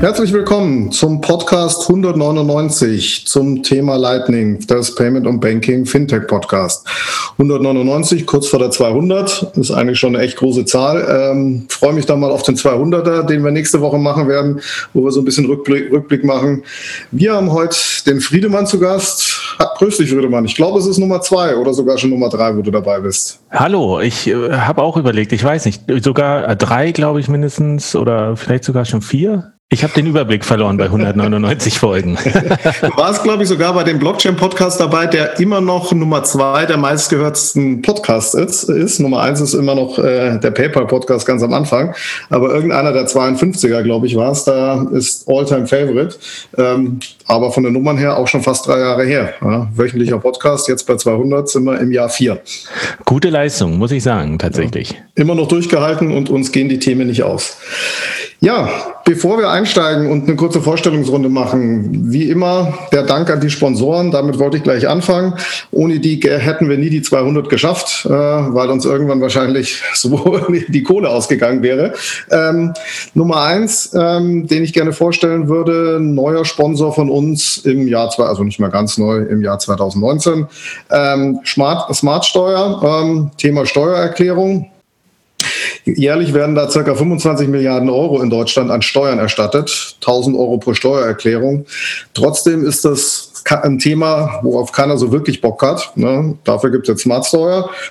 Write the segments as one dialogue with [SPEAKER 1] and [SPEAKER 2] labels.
[SPEAKER 1] Herzlich willkommen zum Podcast 199 zum Thema Lightning, das Payment und Banking Fintech Podcast. 199, kurz vor der 200, ist eigentlich schon eine echt große Zahl. Ähm, freue mich dann mal auf den 200er, den wir nächste Woche machen werden, wo wir so ein bisschen Rückblick, Rückblick machen. Wir haben heute den Friedemann zu Gast. Grüß dich, Friedemann. Ich glaube, es ist Nummer zwei oder sogar schon Nummer drei, wo du dabei bist.
[SPEAKER 2] Hallo, ich äh, habe auch überlegt, ich weiß nicht, sogar drei, glaube ich, mindestens oder vielleicht sogar schon vier. Ich habe den Überblick verloren bei 199 Folgen.
[SPEAKER 1] Du warst, glaube ich, sogar bei dem Blockchain-Podcast dabei, der immer noch Nummer zwei der meistgehörtsten Podcasts ist. ist. Nummer eins ist immer noch äh, der PayPal-Podcast ganz am Anfang. Aber irgendeiner der 52er, glaube ich, war es, da ist All-Time-Favorite. Ähm, aber von den Nummern her auch schon fast drei Jahre her. Ja, wöchentlicher Podcast, jetzt bei 200 sind wir im Jahr vier.
[SPEAKER 2] Gute Leistung, muss ich sagen, tatsächlich.
[SPEAKER 1] Ja, immer noch durchgehalten und uns gehen die Themen nicht aus. Ja, bevor wir einsteigen und eine kurze Vorstellungsrunde machen, wie immer der Dank an die Sponsoren. Damit wollte ich gleich anfangen. Ohne die hätten wir nie die 200 geschafft, äh, weil uns irgendwann wahrscheinlich so die Kohle ausgegangen wäre. Ähm, Nummer eins, ähm, den ich gerne vorstellen würde, neuer Sponsor von uns im Jahr, zwei, also nicht mehr ganz neu, im Jahr 2019. Ähm, Smart, Smart Steuer, ähm, Thema Steuererklärung. Jährlich werden da circa 25 Milliarden Euro in Deutschland an Steuern erstattet, 1000 Euro pro Steuererklärung. Trotzdem ist das ein Thema, worauf keiner so wirklich Bock hat. Ne? Dafür gibt es jetzt Smart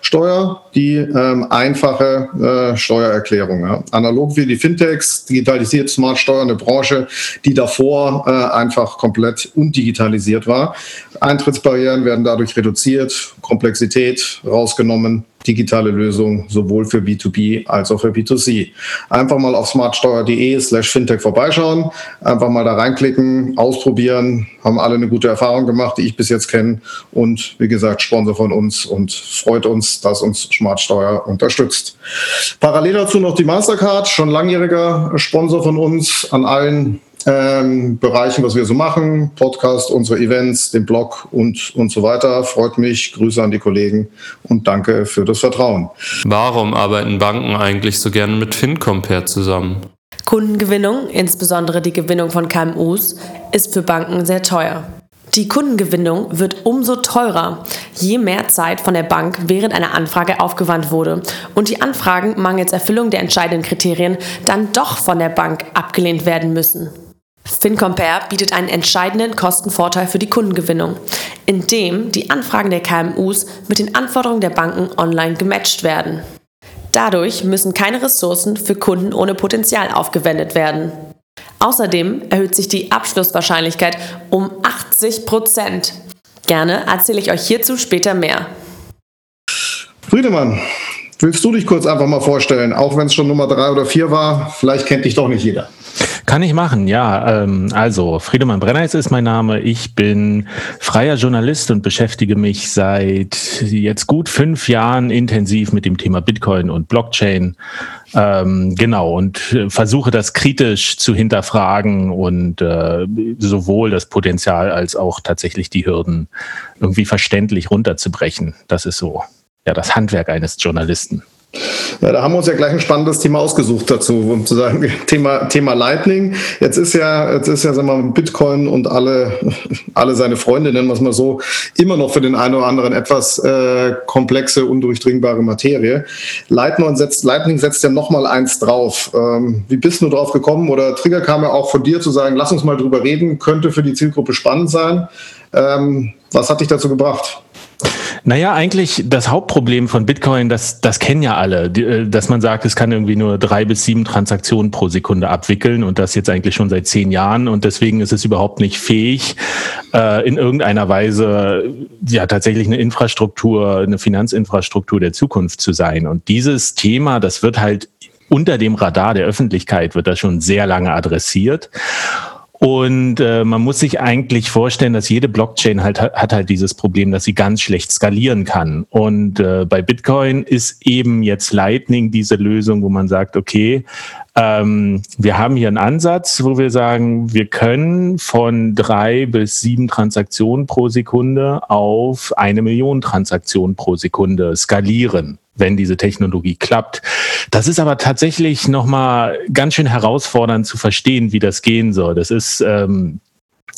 [SPEAKER 1] Steuer, die ähm, einfache äh, Steuererklärung. Ja? Analog wie die Fintechs digitalisiert Smart Steuer eine Branche, die davor äh, einfach komplett undigitalisiert war. Eintrittsbarrieren werden dadurch reduziert, Komplexität rausgenommen digitale Lösung sowohl für B2B als auch für B2C. Einfach mal auf smartsteuer.de slash fintech vorbeischauen, einfach mal da reinklicken, ausprobieren, haben alle eine gute Erfahrung gemacht, die ich bis jetzt kenne und wie gesagt, Sponsor von uns und freut uns, dass uns Smartsteuer unterstützt. Parallel dazu noch die Mastercard, schon langjähriger Sponsor von uns an allen ähm, Bereichen, was wir so machen, Podcast, unsere Events, den Blog und, und so weiter. Freut mich, Grüße an die Kollegen und danke für das Vertrauen.
[SPEAKER 3] Warum arbeiten Banken eigentlich so gerne mit FinCompare zusammen?
[SPEAKER 4] Kundengewinnung, insbesondere die Gewinnung von KMUs, ist für Banken sehr teuer. Die Kundengewinnung wird umso teurer, je mehr Zeit von der Bank während einer Anfrage aufgewandt wurde und die Anfragen mangels Erfüllung der entscheidenden Kriterien dann doch von der Bank abgelehnt werden müssen. FinCompare bietet einen entscheidenden Kostenvorteil für die Kundengewinnung, indem die Anfragen der KMUs mit den Anforderungen der Banken online gematcht werden. Dadurch müssen keine Ressourcen für Kunden ohne Potenzial aufgewendet werden. Außerdem erhöht sich die Abschlusswahrscheinlichkeit um 80 Prozent. Gerne erzähle ich euch hierzu später mehr.
[SPEAKER 1] Friedemann, willst du dich kurz einfach mal vorstellen, auch wenn es schon Nummer drei oder vier war? Vielleicht kennt dich doch nicht jeder.
[SPEAKER 2] Kann ich machen, ja. Ähm, also, Friedemann Brenneis ist mein Name. Ich bin freier Journalist und beschäftige mich seit jetzt gut fünf Jahren intensiv mit dem Thema Bitcoin und Blockchain. Ähm, genau, und versuche das kritisch zu hinterfragen und äh, sowohl das Potenzial als auch tatsächlich die Hürden irgendwie verständlich runterzubrechen. Das ist so ja das Handwerk eines Journalisten.
[SPEAKER 1] Ja, da haben wir uns ja gleich ein spannendes Thema ausgesucht dazu, um zu sagen, Thema, Thema Lightning. Jetzt ist ja, jetzt ist ja, sagen wir mal, Bitcoin und alle, alle seine Freunde, nennen wir es mal so, immer noch für den einen oder anderen etwas äh, komplexe, undurchdringbare Materie. Lightning setzt, Lightning setzt ja nochmal eins drauf. Ähm, wie bist du drauf gekommen? Oder Trigger kam ja auch von dir zu sagen, lass uns mal drüber reden, könnte für die Zielgruppe spannend sein. Ähm, was hat dich dazu gebracht?
[SPEAKER 2] Naja, eigentlich das Hauptproblem von Bitcoin, das, das kennen ja alle, äh, dass man sagt, es kann irgendwie nur drei bis sieben Transaktionen pro Sekunde abwickeln und das jetzt eigentlich schon seit zehn Jahren und deswegen ist es überhaupt nicht fähig, äh, in irgendeiner Weise ja tatsächlich eine Infrastruktur, eine Finanzinfrastruktur der Zukunft zu sein. Und dieses Thema, das wird halt unter dem Radar der Öffentlichkeit, wird das schon sehr lange adressiert. Und äh, man muss sich eigentlich vorstellen, dass jede Blockchain halt hat halt dieses Problem, dass sie ganz schlecht skalieren kann. Und äh, bei Bitcoin ist eben jetzt Lightning diese Lösung, wo man sagt, okay, ähm, wir haben hier einen Ansatz, wo wir sagen, wir können von drei bis sieben Transaktionen pro Sekunde auf eine Million Transaktionen pro Sekunde skalieren wenn diese Technologie klappt. Das ist aber tatsächlich nochmal ganz schön herausfordernd zu verstehen, wie das gehen soll. Das ist ähm,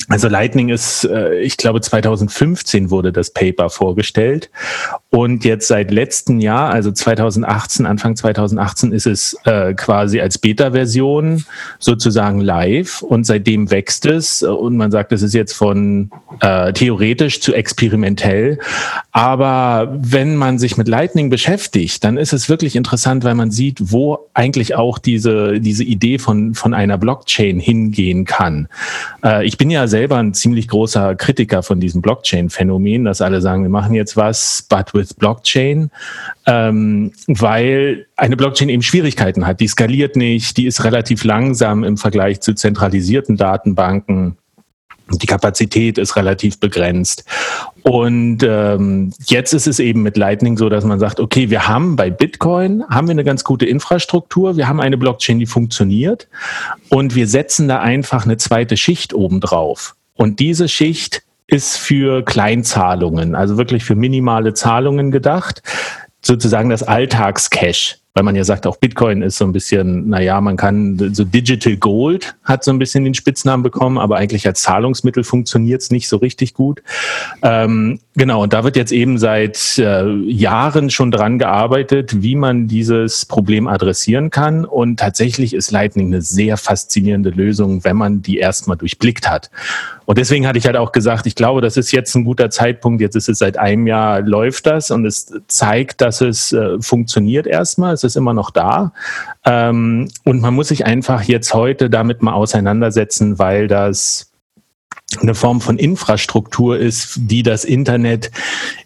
[SPEAKER 2] also Lightning ist, äh, ich glaube 2015 wurde das Paper vorgestellt und jetzt seit letztem Jahr, also 2018, Anfang 2018 ist es äh, quasi als Beta-Version sozusagen live und seitdem wächst es und man sagt, es ist jetzt von äh, theoretisch zu experimentell. Aber wenn man sich mit Lightning beschäftigt, dann ist es wirklich interessant, weil man sieht, wo eigentlich auch diese, diese Idee von, von einer Blockchain hingehen kann. Äh, ich bin ja selber ein ziemlich großer Kritiker von diesem Blockchain-Phänomen, dass alle sagen, wir machen jetzt was, but with Blockchain, ähm, weil eine Blockchain eben Schwierigkeiten hat. Die skaliert nicht, die ist relativ langsam im Vergleich zu zentralisierten Datenbanken. Die Kapazität ist relativ begrenzt. Und ähm, jetzt ist es eben mit Lightning so, dass man sagt, okay, wir haben bei Bitcoin, haben wir eine ganz gute Infrastruktur, wir haben eine Blockchain, die funktioniert und wir setzen da einfach eine zweite Schicht oben drauf. Und diese Schicht ist für Kleinzahlungen, also wirklich für minimale Zahlungen gedacht, sozusagen das Alltagscash weil man ja sagt, auch Bitcoin ist so ein bisschen, naja, man kann, so Digital Gold hat so ein bisschen den Spitznamen bekommen, aber eigentlich als Zahlungsmittel funktioniert es nicht so richtig gut. Ähm, genau, und da wird jetzt eben seit äh, Jahren schon dran gearbeitet, wie man dieses Problem adressieren kann. Und tatsächlich ist Lightning eine sehr faszinierende Lösung, wenn man die erstmal durchblickt hat. Und deswegen hatte ich halt auch gesagt, ich glaube, das ist jetzt ein guter Zeitpunkt. Jetzt ist es seit einem Jahr läuft das und es zeigt, dass es äh, funktioniert erstmal es ist immer noch da. Ähm, und man muss sich einfach jetzt heute damit mal auseinandersetzen, weil das eine Form von Infrastruktur ist, die das Internet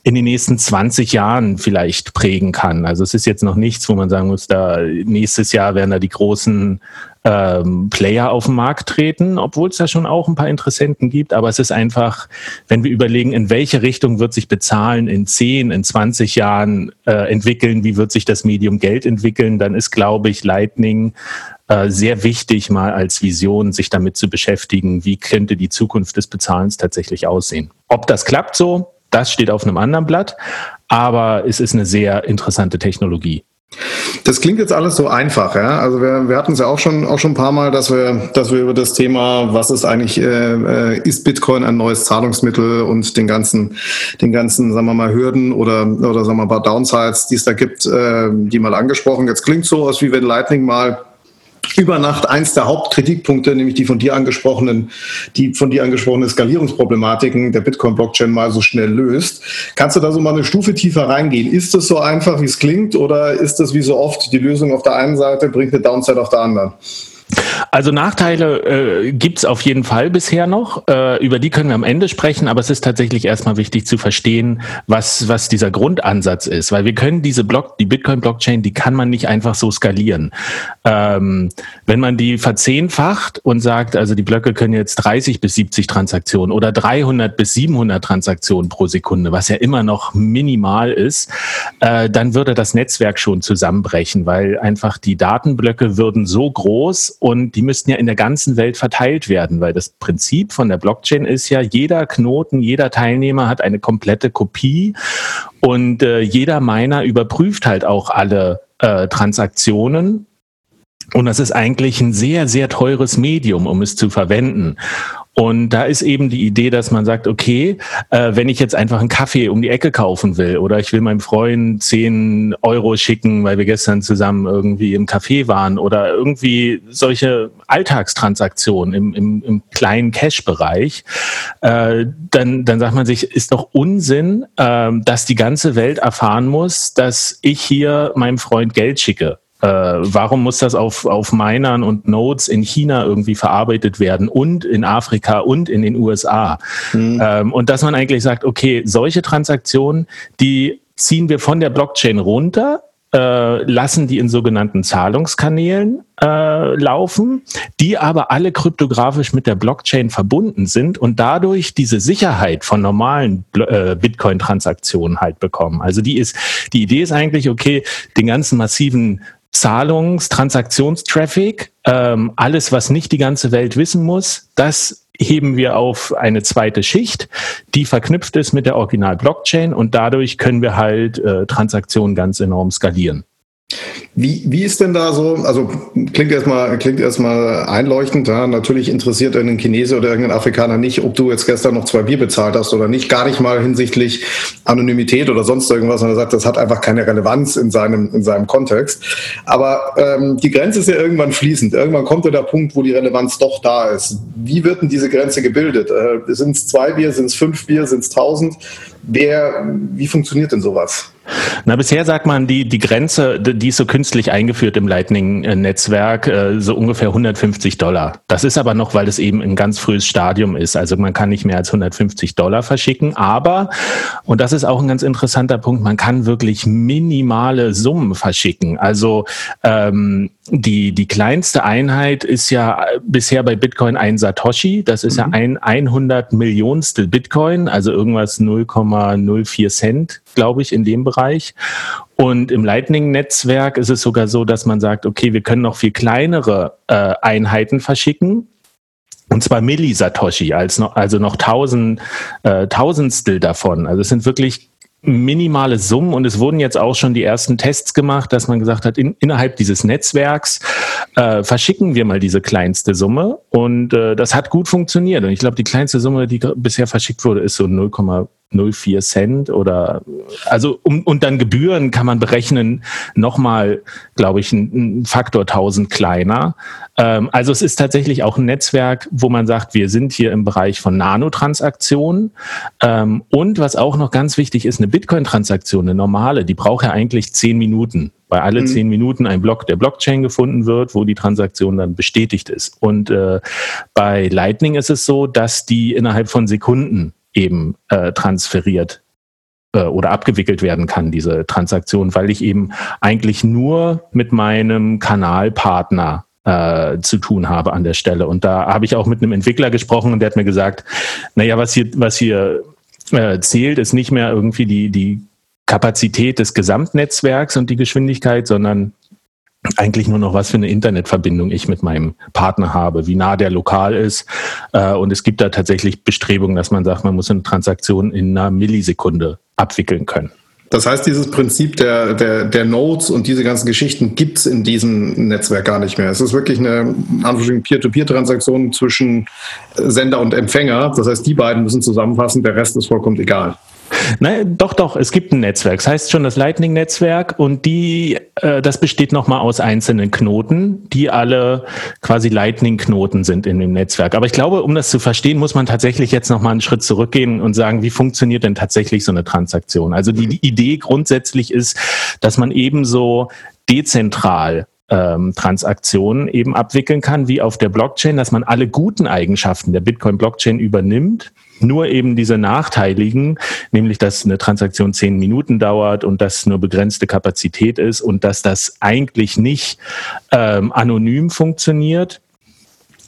[SPEAKER 2] in den nächsten 20 Jahren vielleicht prägen kann. Also es ist jetzt noch nichts, wo man sagen muss, da nächstes Jahr werden da die großen ähm, Player auf den Markt treten, obwohl es da schon auch ein paar Interessenten gibt. Aber es ist einfach, wenn wir überlegen, in welche Richtung wird sich Bezahlen in 10, in 20 Jahren äh, entwickeln, wie wird sich das Medium Geld entwickeln, dann ist, glaube ich, Lightning äh, sehr wichtig, mal als Vision sich damit zu beschäftigen, wie könnte die Zukunft des Bezahlens tatsächlich aussehen. Ob das klappt so, das steht auf einem anderen Blatt, aber es ist eine sehr interessante Technologie.
[SPEAKER 1] Das klingt jetzt alles so einfach, ja. Also wir, wir hatten es ja auch schon auch schon ein paar Mal, dass wir, dass wir über das Thema, was ist eigentlich, äh, äh, ist Bitcoin ein neues Zahlungsmittel und den ganzen, den ganzen, sagen wir mal, Hürden oder oder sagen wir mal Downsides, die es da gibt, äh, die mal angesprochen. Jetzt klingt so aus, wie wenn Lightning mal über Nacht eins der Hauptkritikpunkte, nämlich die von dir angesprochenen, die von dir angesprochenen Skalierungsproblematiken der Bitcoin-Blockchain mal so schnell löst. Kannst du da so mal eine Stufe tiefer reingehen? Ist das so einfach, wie es klingt, oder ist das wie so oft die Lösung auf der einen Seite bringt eine Downside auf der anderen?
[SPEAKER 2] Also Nachteile äh, gibt es auf jeden Fall bisher noch. Äh, über die können wir am Ende sprechen, aber es ist tatsächlich erstmal wichtig zu verstehen, was, was dieser Grundansatz ist. Weil wir können diese Block, die Bitcoin-Blockchain, die kann man nicht einfach so skalieren. Ähm, wenn man die verzehnfacht und sagt, also die Blöcke können jetzt 30 bis 70 Transaktionen oder 300 bis 700 Transaktionen pro Sekunde, was ja immer noch minimal ist, äh, dann würde das Netzwerk schon zusammenbrechen, weil einfach die Datenblöcke würden so groß und die müssten ja in der ganzen Welt verteilt werden, weil das Prinzip von der Blockchain ist ja, jeder Knoten, jeder Teilnehmer hat eine komplette Kopie und äh, jeder Miner überprüft halt auch alle äh, Transaktionen und das ist eigentlich ein sehr, sehr teures Medium, um es zu verwenden. Und da ist eben die Idee, dass man sagt, okay, äh, wenn ich jetzt einfach einen Kaffee um die Ecke kaufen will oder ich will meinem Freund 10 Euro schicken, weil wir gestern zusammen irgendwie im Café waren oder irgendwie solche Alltagstransaktionen im, im, im kleinen Cash-Bereich, äh, dann, dann sagt man sich, ist doch Unsinn, äh, dass die ganze Welt erfahren muss, dass ich hier meinem Freund Geld schicke äh, warum muss das auf, auf Minern und Nodes in China irgendwie verarbeitet werden und in Afrika und in den USA? Mhm. Ähm, und dass man eigentlich sagt, okay, solche Transaktionen, die ziehen wir von der Blockchain runter äh, lassen die in sogenannten Zahlungskanälen äh, laufen, die aber alle kryptografisch mit der Blockchain verbunden sind und dadurch diese Sicherheit von normalen äh, Bitcoin-Transaktionen halt bekommen. Also die ist, die Idee ist eigentlich, okay, den ganzen massiven Zahlungs-, Transaktionstraffic, ähm, alles, was nicht die ganze Welt wissen muss, das heben wir auf eine zweite Schicht, die verknüpft ist mit der Original-Blockchain und dadurch können wir halt äh, Transaktionen ganz enorm skalieren.
[SPEAKER 1] Wie, wie ist denn da so, also klingt erstmal, klingt erstmal einleuchtend, ja, natürlich interessiert irgendein Chinese oder irgendein Afrikaner nicht, ob du jetzt gestern noch zwei Bier bezahlt hast oder nicht, gar nicht mal hinsichtlich Anonymität oder sonst irgendwas, sondern er sagt, das hat einfach keine Relevanz in seinem, in seinem Kontext. Aber ähm, die Grenze ist ja irgendwann fließend. Irgendwann kommt ja der Punkt, wo die Relevanz doch da ist. Wie wird denn diese Grenze gebildet? Äh, sind es zwei Bier, sind es fünf Bier, sind es tausend? Wer, wie funktioniert denn sowas?
[SPEAKER 2] Na, bisher sagt man, die, die Grenze, die ist so künstlich eingeführt im Lightning-Netzwerk, äh, so ungefähr 150 Dollar. Das ist aber noch, weil es eben ein ganz frühes Stadium ist. Also man kann nicht mehr als 150 Dollar verschicken. Aber, und das ist auch ein ganz interessanter Punkt, man kann wirklich minimale Summen verschicken. Also ähm, die, die kleinste Einheit ist ja bisher bei Bitcoin ein Satoshi. Das ist mhm. ja ein 100 Millionstel Bitcoin, also irgendwas 0,04 Cent, glaube ich, in dem Bereich. Und im Lightning-Netzwerk ist es sogar so, dass man sagt, okay, wir können noch viel kleinere äh, Einheiten verschicken. Und zwar Millisatoshi, als noch, also noch tausend, äh, Tausendstel davon. Also es sind wirklich minimale Summen und es wurden jetzt auch schon die ersten Tests gemacht, dass man gesagt hat, in, innerhalb dieses Netzwerks äh, verschicken wir mal diese kleinste Summe und äh, das hat gut funktioniert. Und ich glaube, die kleinste Summe, die bisher verschickt wurde, ist so 0,04 Cent oder also um, und dann Gebühren kann man berechnen nochmal, glaube ich, ein, ein Faktor 1000 kleiner. Ähm, also es ist tatsächlich auch ein Netzwerk, wo man sagt, wir sind hier im Bereich von Nanotransaktionen. Ähm, und was auch noch ganz wichtig ist, eine Bitcoin-Transaktion, eine normale, die braucht ja eigentlich zehn Minuten, weil alle mhm. zehn Minuten ein Block der Blockchain gefunden wird, wo die Transaktion dann bestätigt ist. Und äh, bei Lightning ist es so, dass die innerhalb von Sekunden eben äh, transferiert äh, oder abgewickelt werden kann, diese Transaktion, weil ich eben eigentlich nur mit meinem Kanalpartner äh, zu tun habe an der Stelle. Und da habe ich auch mit einem Entwickler gesprochen und der hat mir gesagt, naja, was hier, was hier äh, zählt, ist nicht mehr irgendwie die, die Kapazität des Gesamtnetzwerks und die Geschwindigkeit, sondern eigentlich nur noch, was für eine Internetverbindung ich mit meinem Partner habe, wie nah der lokal ist. Äh, und es gibt da tatsächlich Bestrebungen, dass man sagt, man muss eine Transaktion in einer Millisekunde abwickeln können.
[SPEAKER 1] Das heißt, dieses Prinzip der, der, der Nodes und diese ganzen Geschichten gibt es in diesem Netzwerk gar nicht mehr. Es ist wirklich eine Peer-to-Peer-Transaktion zwischen Sender und Empfänger. Das heißt, die beiden müssen zusammenfassen, der Rest ist vollkommen egal.
[SPEAKER 2] Nein, doch, doch, es gibt ein Netzwerk. Das heißt schon das Lightning-Netzwerk und die, äh, das besteht nochmal aus einzelnen Knoten, die alle quasi Lightning-Knoten sind in dem Netzwerk. Aber ich glaube, um das zu verstehen, muss man tatsächlich jetzt nochmal einen Schritt zurückgehen und sagen, wie funktioniert denn tatsächlich so eine Transaktion? Also die, die Idee grundsätzlich ist, dass man ebenso dezentral ähm, Transaktionen eben abwickeln kann, wie auf der Blockchain, dass man alle guten Eigenschaften der Bitcoin-Blockchain übernimmt. Nur eben diese nachteiligen, nämlich dass eine Transaktion zehn Minuten dauert und dass nur begrenzte Kapazität ist und dass das eigentlich nicht ähm, anonym funktioniert,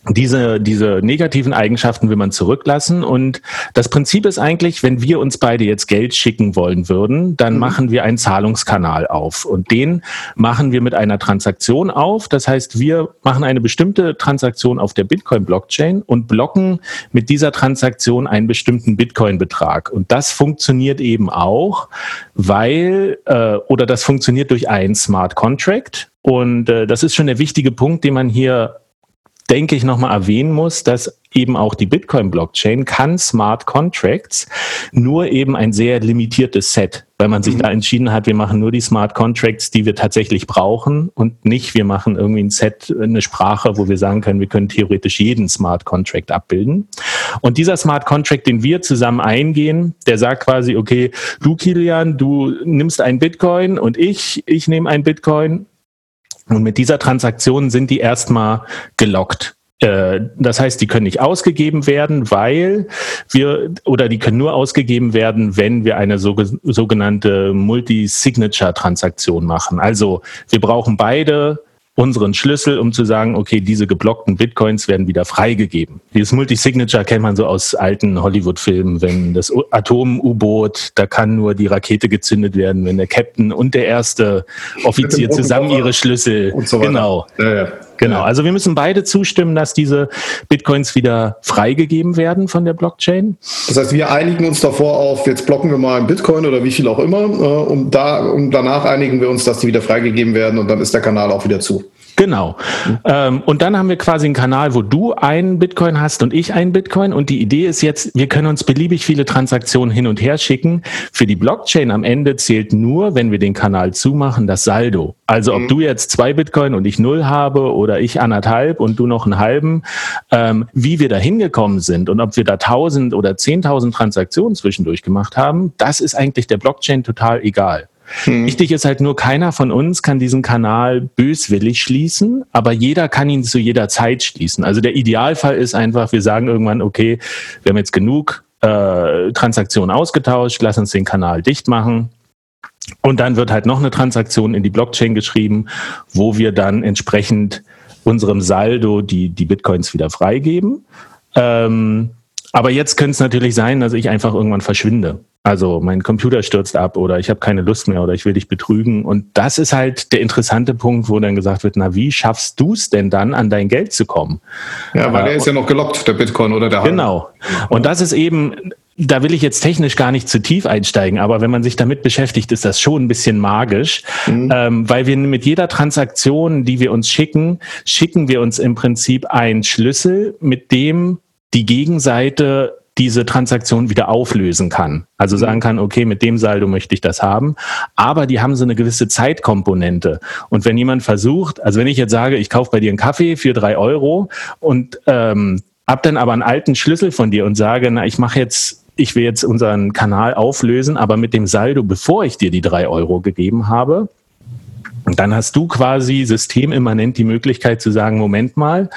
[SPEAKER 2] diese, diese negativen Eigenschaften will man zurücklassen. Und das Prinzip ist eigentlich, wenn wir uns beide jetzt Geld schicken wollen würden, dann mhm. machen wir einen Zahlungskanal auf. Und den machen wir mit einer Transaktion auf. Das heißt, wir machen eine bestimmte Transaktion auf der Bitcoin-Blockchain und blocken mit dieser Transaktion einen bestimmten Bitcoin-Betrag. Und das funktioniert eben auch, weil, äh, oder das funktioniert durch einen Smart Contract. Und äh, das ist schon der wichtige Punkt, den man hier denke ich, nochmal erwähnen muss, dass eben auch die Bitcoin-Blockchain kann Smart Contracts nur eben ein sehr limitiertes Set, weil man sich mhm. da entschieden hat, wir machen nur die Smart Contracts, die wir tatsächlich brauchen und nicht, wir machen irgendwie ein Set, eine Sprache, wo wir sagen können, wir können theoretisch jeden Smart Contract abbilden. Und dieser Smart Contract, den wir zusammen eingehen, der sagt quasi, okay, du Kilian, du nimmst ein Bitcoin und ich, ich nehme ein Bitcoin und mit dieser Transaktion sind die erstmal gelockt. Äh, das heißt, die können nicht ausgegeben werden, weil wir, oder die können nur ausgegeben werden, wenn wir eine sogenannte Multi-Signature-Transaktion machen. Also wir brauchen beide unseren Schlüssel, um zu sagen, okay, diese geblockten Bitcoins werden wieder freigegeben. Dieses Multisignature kennt man so aus alten Hollywood-Filmen, wenn das Atom-U-Boot, da kann nur die Rakete gezündet werden, wenn der Captain und der erste Offizier zusammen ihre Schlüssel. So genau. Ja, ja. Genau. Also wir müssen beide zustimmen, dass diese Bitcoins wieder freigegeben werden von der Blockchain.
[SPEAKER 1] Das heißt, wir einigen uns davor auf, jetzt blocken wir mal einen Bitcoin oder wie viel auch immer, äh, und da, und danach einigen wir uns, dass die wieder freigegeben werden und dann ist der Kanal auch wieder zu.
[SPEAKER 2] Genau. Mhm. Ähm, und dann haben wir quasi einen Kanal, wo du einen Bitcoin hast und ich einen Bitcoin. Und die Idee ist jetzt, wir können uns beliebig viele Transaktionen hin und her schicken. Für die Blockchain am Ende zählt nur, wenn wir den Kanal zumachen, das Saldo. Also ob mhm. du jetzt zwei Bitcoin und ich null habe oder ich anderthalb und du noch einen halben, ähm, wie wir da hingekommen sind und ob wir da tausend oder zehntausend Transaktionen zwischendurch gemacht haben, das ist eigentlich der Blockchain total egal. Hm. Wichtig ist halt nur, keiner von uns kann diesen Kanal böswillig schließen, aber jeder kann ihn zu jeder Zeit schließen. Also der Idealfall ist einfach, wir sagen irgendwann, okay, wir haben jetzt genug äh, Transaktionen ausgetauscht, lass uns den Kanal dicht machen. Und dann wird halt noch eine Transaktion in die Blockchain geschrieben, wo wir dann entsprechend unserem Saldo die, die Bitcoins wieder freigeben. Ähm, aber jetzt könnte es natürlich sein, dass ich einfach irgendwann verschwinde. Also mein Computer stürzt ab oder ich habe keine Lust mehr oder ich will dich betrügen. Und das ist halt der interessante Punkt, wo dann gesagt wird, na wie schaffst du es denn dann, an dein Geld zu kommen?
[SPEAKER 1] Ja, weil äh, der ist ja noch gelockt, der Bitcoin oder der
[SPEAKER 2] Genau. Und das ist eben, da will ich jetzt technisch gar nicht zu tief einsteigen, aber wenn man sich damit beschäftigt, ist das schon ein bisschen magisch, mhm. ähm, weil wir mit jeder Transaktion, die wir uns schicken, schicken wir uns im Prinzip einen Schlüssel, mit dem die Gegenseite diese Transaktion wieder auflösen kann. Also mhm. sagen kann, okay, mit dem Saldo möchte ich das haben. Aber die haben so eine gewisse Zeitkomponente. Und wenn jemand versucht, also wenn ich jetzt sage, ich kaufe bei dir einen Kaffee für drei Euro und ähm, hab dann aber einen alten Schlüssel von dir und sage, na, ich mache jetzt ich will jetzt unseren Kanal auflösen, aber mit dem Saldo, bevor ich dir die drei Euro gegeben habe, und dann hast du quasi systemimmanent die Möglichkeit zu sagen, Moment mal,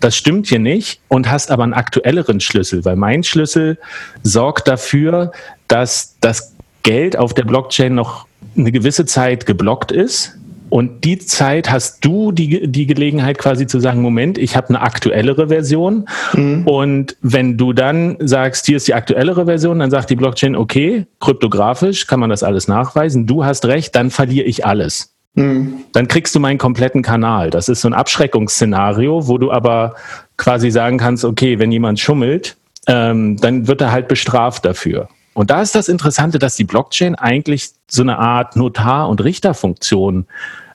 [SPEAKER 2] das stimmt hier nicht und hast aber einen aktuelleren Schlüssel, weil mein Schlüssel sorgt dafür, dass das Geld auf der Blockchain noch eine gewisse Zeit geblockt ist. Und die Zeit hast du die, die Gelegenheit quasi zu sagen, Moment, ich habe eine aktuellere Version. Mhm. Und wenn du dann sagst, hier ist die aktuellere Version, dann sagt die Blockchain, okay, kryptografisch kann man das alles nachweisen, du hast recht, dann verliere ich alles. Mhm. Dann kriegst du meinen kompletten Kanal. Das ist so ein Abschreckungsszenario, wo du aber quasi sagen kannst, okay, wenn jemand schummelt, ähm, dann wird er halt bestraft dafür. Und da ist das Interessante, dass die Blockchain eigentlich so eine Art Notar- und Richterfunktion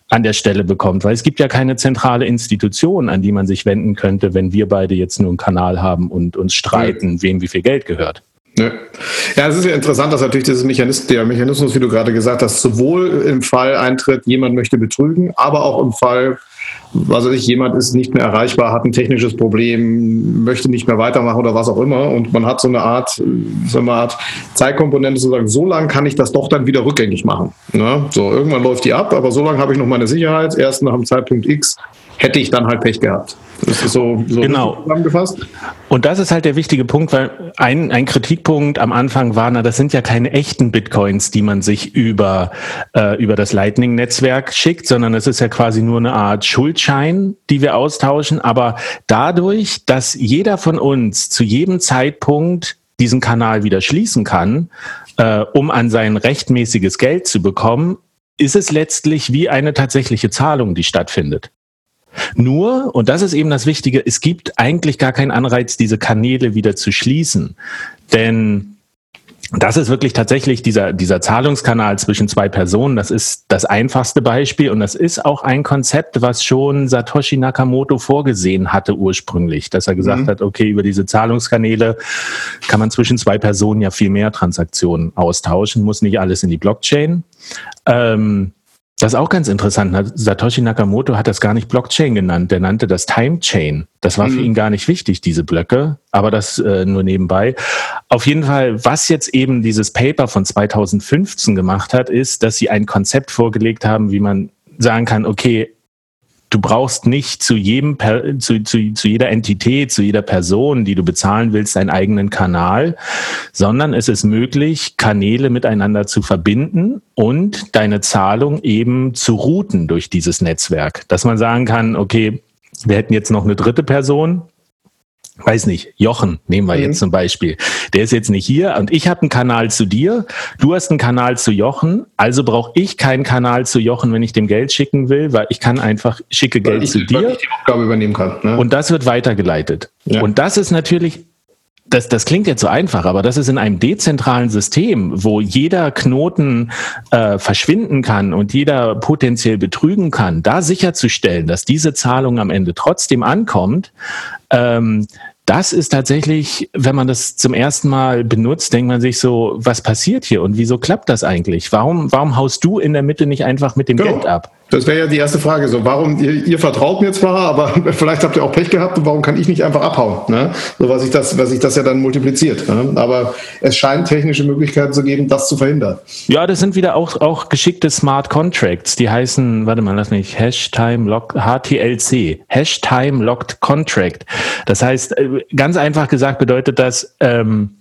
[SPEAKER 2] an der Stelle bekommt, weil es gibt ja keine zentrale Institution, an die man sich wenden könnte, wenn wir beide jetzt nur einen Kanal haben und uns streiten, wem wie viel Geld gehört.
[SPEAKER 1] Ja. ja, es ist ja interessant, dass natürlich dieses Mechanismus, der Mechanismus, wie du gerade gesagt hast, sowohl im Fall eintritt, jemand möchte betrügen, aber auch im Fall, was weiß ich, jemand ist nicht mehr erreichbar, hat ein technisches Problem, möchte nicht mehr weitermachen oder was auch immer. Und man hat so eine Art, so eine Art Zeitkomponente zu sagen, so lange kann ich das doch dann wieder rückgängig machen. Ne? So, irgendwann läuft die ab, aber so lange habe ich noch meine Sicherheit. Erst nach dem Zeitpunkt X hätte ich dann halt Pech gehabt.
[SPEAKER 2] Das ist so, so genau. zusammengefasst. Und das ist halt der wichtige Punkt, weil ein, ein Kritikpunkt am Anfang war, na, das sind ja keine echten Bitcoins, die man sich über, äh, über das Lightning-Netzwerk schickt, sondern es ist ja quasi nur eine Art Schuldschein, die wir austauschen. Aber dadurch, dass jeder von uns zu jedem Zeitpunkt diesen Kanal wieder schließen kann, äh, um an sein rechtmäßiges Geld zu bekommen, ist es letztlich wie eine tatsächliche Zahlung, die stattfindet. Nur, und das ist eben das Wichtige, es gibt eigentlich gar keinen Anreiz, diese Kanäle wieder zu schließen. Denn das ist wirklich tatsächlich dieser, dieser Zahlungskanal zwischen zwei Personen. Das ist das einfachste Beispiel und das ist auch ein Konzept, was schon Satoshi Nakamoto vorgesehen hatte ursprünglich, dass er gesagt mhm. hat, okay, über diese Zahlungskanäle kann man zwischen zwei Personen ja viel mehr Transaktionen austauschen, muss nicht alles in die Blockchain. Ähm, das ist auch ganz interessant. Satoshi Nakamoto hat das gar nicht Blockchain genannt. Der nannte das Time Chain. Das war mhm. für ihn gar nicht wichtig, diese Blöcke. Aber das äh, nur nebenbei. Auf jeden Fall, was jetzt eben dieses Paper von 2015 gemacht hat, ist, dass sie ein Konzept vorgelegt haben, wie man sagen kann, okay, du brauchst nicht zu jedem, zu, zu, zu jeder Entität, zu jeder Person, die du bezahlen willst, einen eigenen Kanal, sondern es ist möglich, Kanäle miteinander zu verbinden und deine Zahlung eben zu routen durch dieses Netzwerk. Dass man sagen kann, okay, wir hätten jetzt noch eine dritte Person, weiß nicht, Jochen nehmen wir mhm. jetzt zum Beispiel. Der ist jetzt nicht hier und ich habe einen Kanal zu dir, du hast einen Kanal zu Jochen, also brauche ich keinen Kanal zu Jochen, wenn ich dem Geld schicken will, weil ich kann einfach schicke weil Geld
[SPEAKER 1] ich,
[SPEAKER 2] zu dir.
[SPEAKER 1] Ich die Aufgabe übernehmen kann.
[SPEAKER 2] Ne? Und das wird weitergeleitet. Ja. Und das ist natürlich das, das klingt jetzt so einfach, aber das ist in einem dezentralen System, wo jeder Knoten äh, verschwinden kann und jeder potenziell betrügen kann, da sicherzustellen, dass diese Zahlung am Ende trotzdem ankommt, ähm, das ist tatsächlich, wenn man das zum ersten Mal benutzt, denkt man sich so, was passiert hier und wieso klappt das eigentlich? Warum, warum haust du in der Mitte nicht einfach mit dem genau. Geld ab?
[SPEAKER 1] Das wäre ja die erste Frage. So, warum, ihr, ihr, vertraut mir zwar, aber vielleicht habt ihr auch Pech gehabt und warum kann ich nicht einfach abhauen? Ne? So, was ich das, was ich das ja dann multipliziert. Ne? Aber es scheint technische Möglichkeiten zu geben, das zu verhindern.
[SPEAKER 2] Ja, das sind wieder auch, auch geschickte Smart Contracts. Die heißen, warte mal, lass mich, Hashtime Lock, HTLC. Hashtime Locked Contract. Das heißt, äh, ganz einfach gesagt bedeutet das, ähm,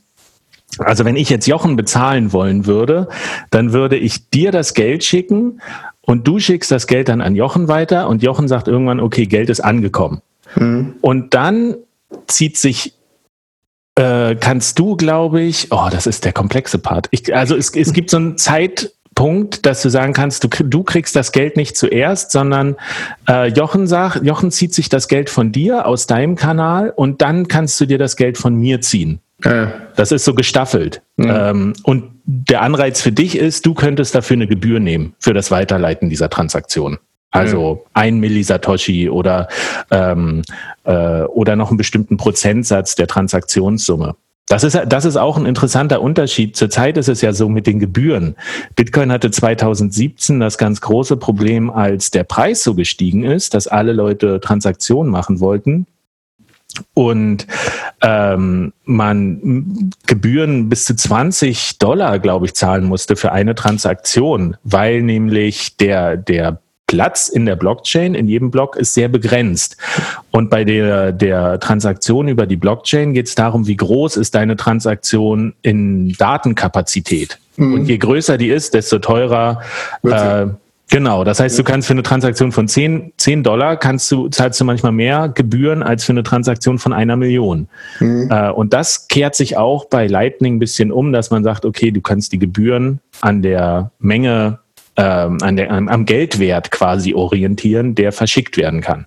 [SPEAKER 2] also wenn ich jetzt Jochen bezahlen wollen würde, dann würde ich dir das Geld schicken und du schickst das Geld dann an Jochen weiter und Jochen sagt irgendwann, okay, Geld ist angekommen. Mhm. Und dann zieht sich äh, kannst du, glaube ich, oh, das ist der komplexe Part. Ich, also es, es gibt so einen Zeitpunkt, dass du sagen kannst, du, du kriegst das Geld nicht zuerst, sondern äh, Jochen sagt, Jochen zieht sich das Geld von dir aus deinem Kanal und dann kannst du dir das Geld von mir ziehen. Ja. Das ist so gestaffelt. Ja. Ähm, und der Anreiz für dich ist, du könntest dafür eine Gebühr nehmen für das Weiterleiten dieser Transaktion. Also ein Millisatoshi oder, ähm, äh, oder noch einen bestimmten Prozentsatz der Transaktionssumme. Das ist, das ist auch ein interessanter Unterschied. Zurzeit ist es ja so mit den Gebühren. Bitcoin hatte 2017 das ganz große Problem, als der Preis so gestiegen ist, dass alle Leute Transaktionen machen wollten und ähm, man Gebühren bis zu 20 Dollar, glaube ich, zahlen musste für eine Transaktion, weil nämlich der, der Platz in der Blockchain, in jedem Block, ist sehr begrenzt. Und bei der, der Transaktion über die Blockchain geht es darum, wie groß ist deine Transaktion in Datenkapazität. Mhm. Und je größer die ist, desto teurer äh, Genau, das heißt, du kannst für eine Transaktion von 10, 10 Dollar kannst du, zahlst du manchmal mehr Gebühren als für eine Transaktion von einer Million. Mhm. Äh, und das kehrt sich auch bei Lightning ein bisschen um, dass man sagt, okay, du kannst die Gebühren an der Menge, ähm, an der, am Geldwert quasi orientieren, der verschickt werden kann.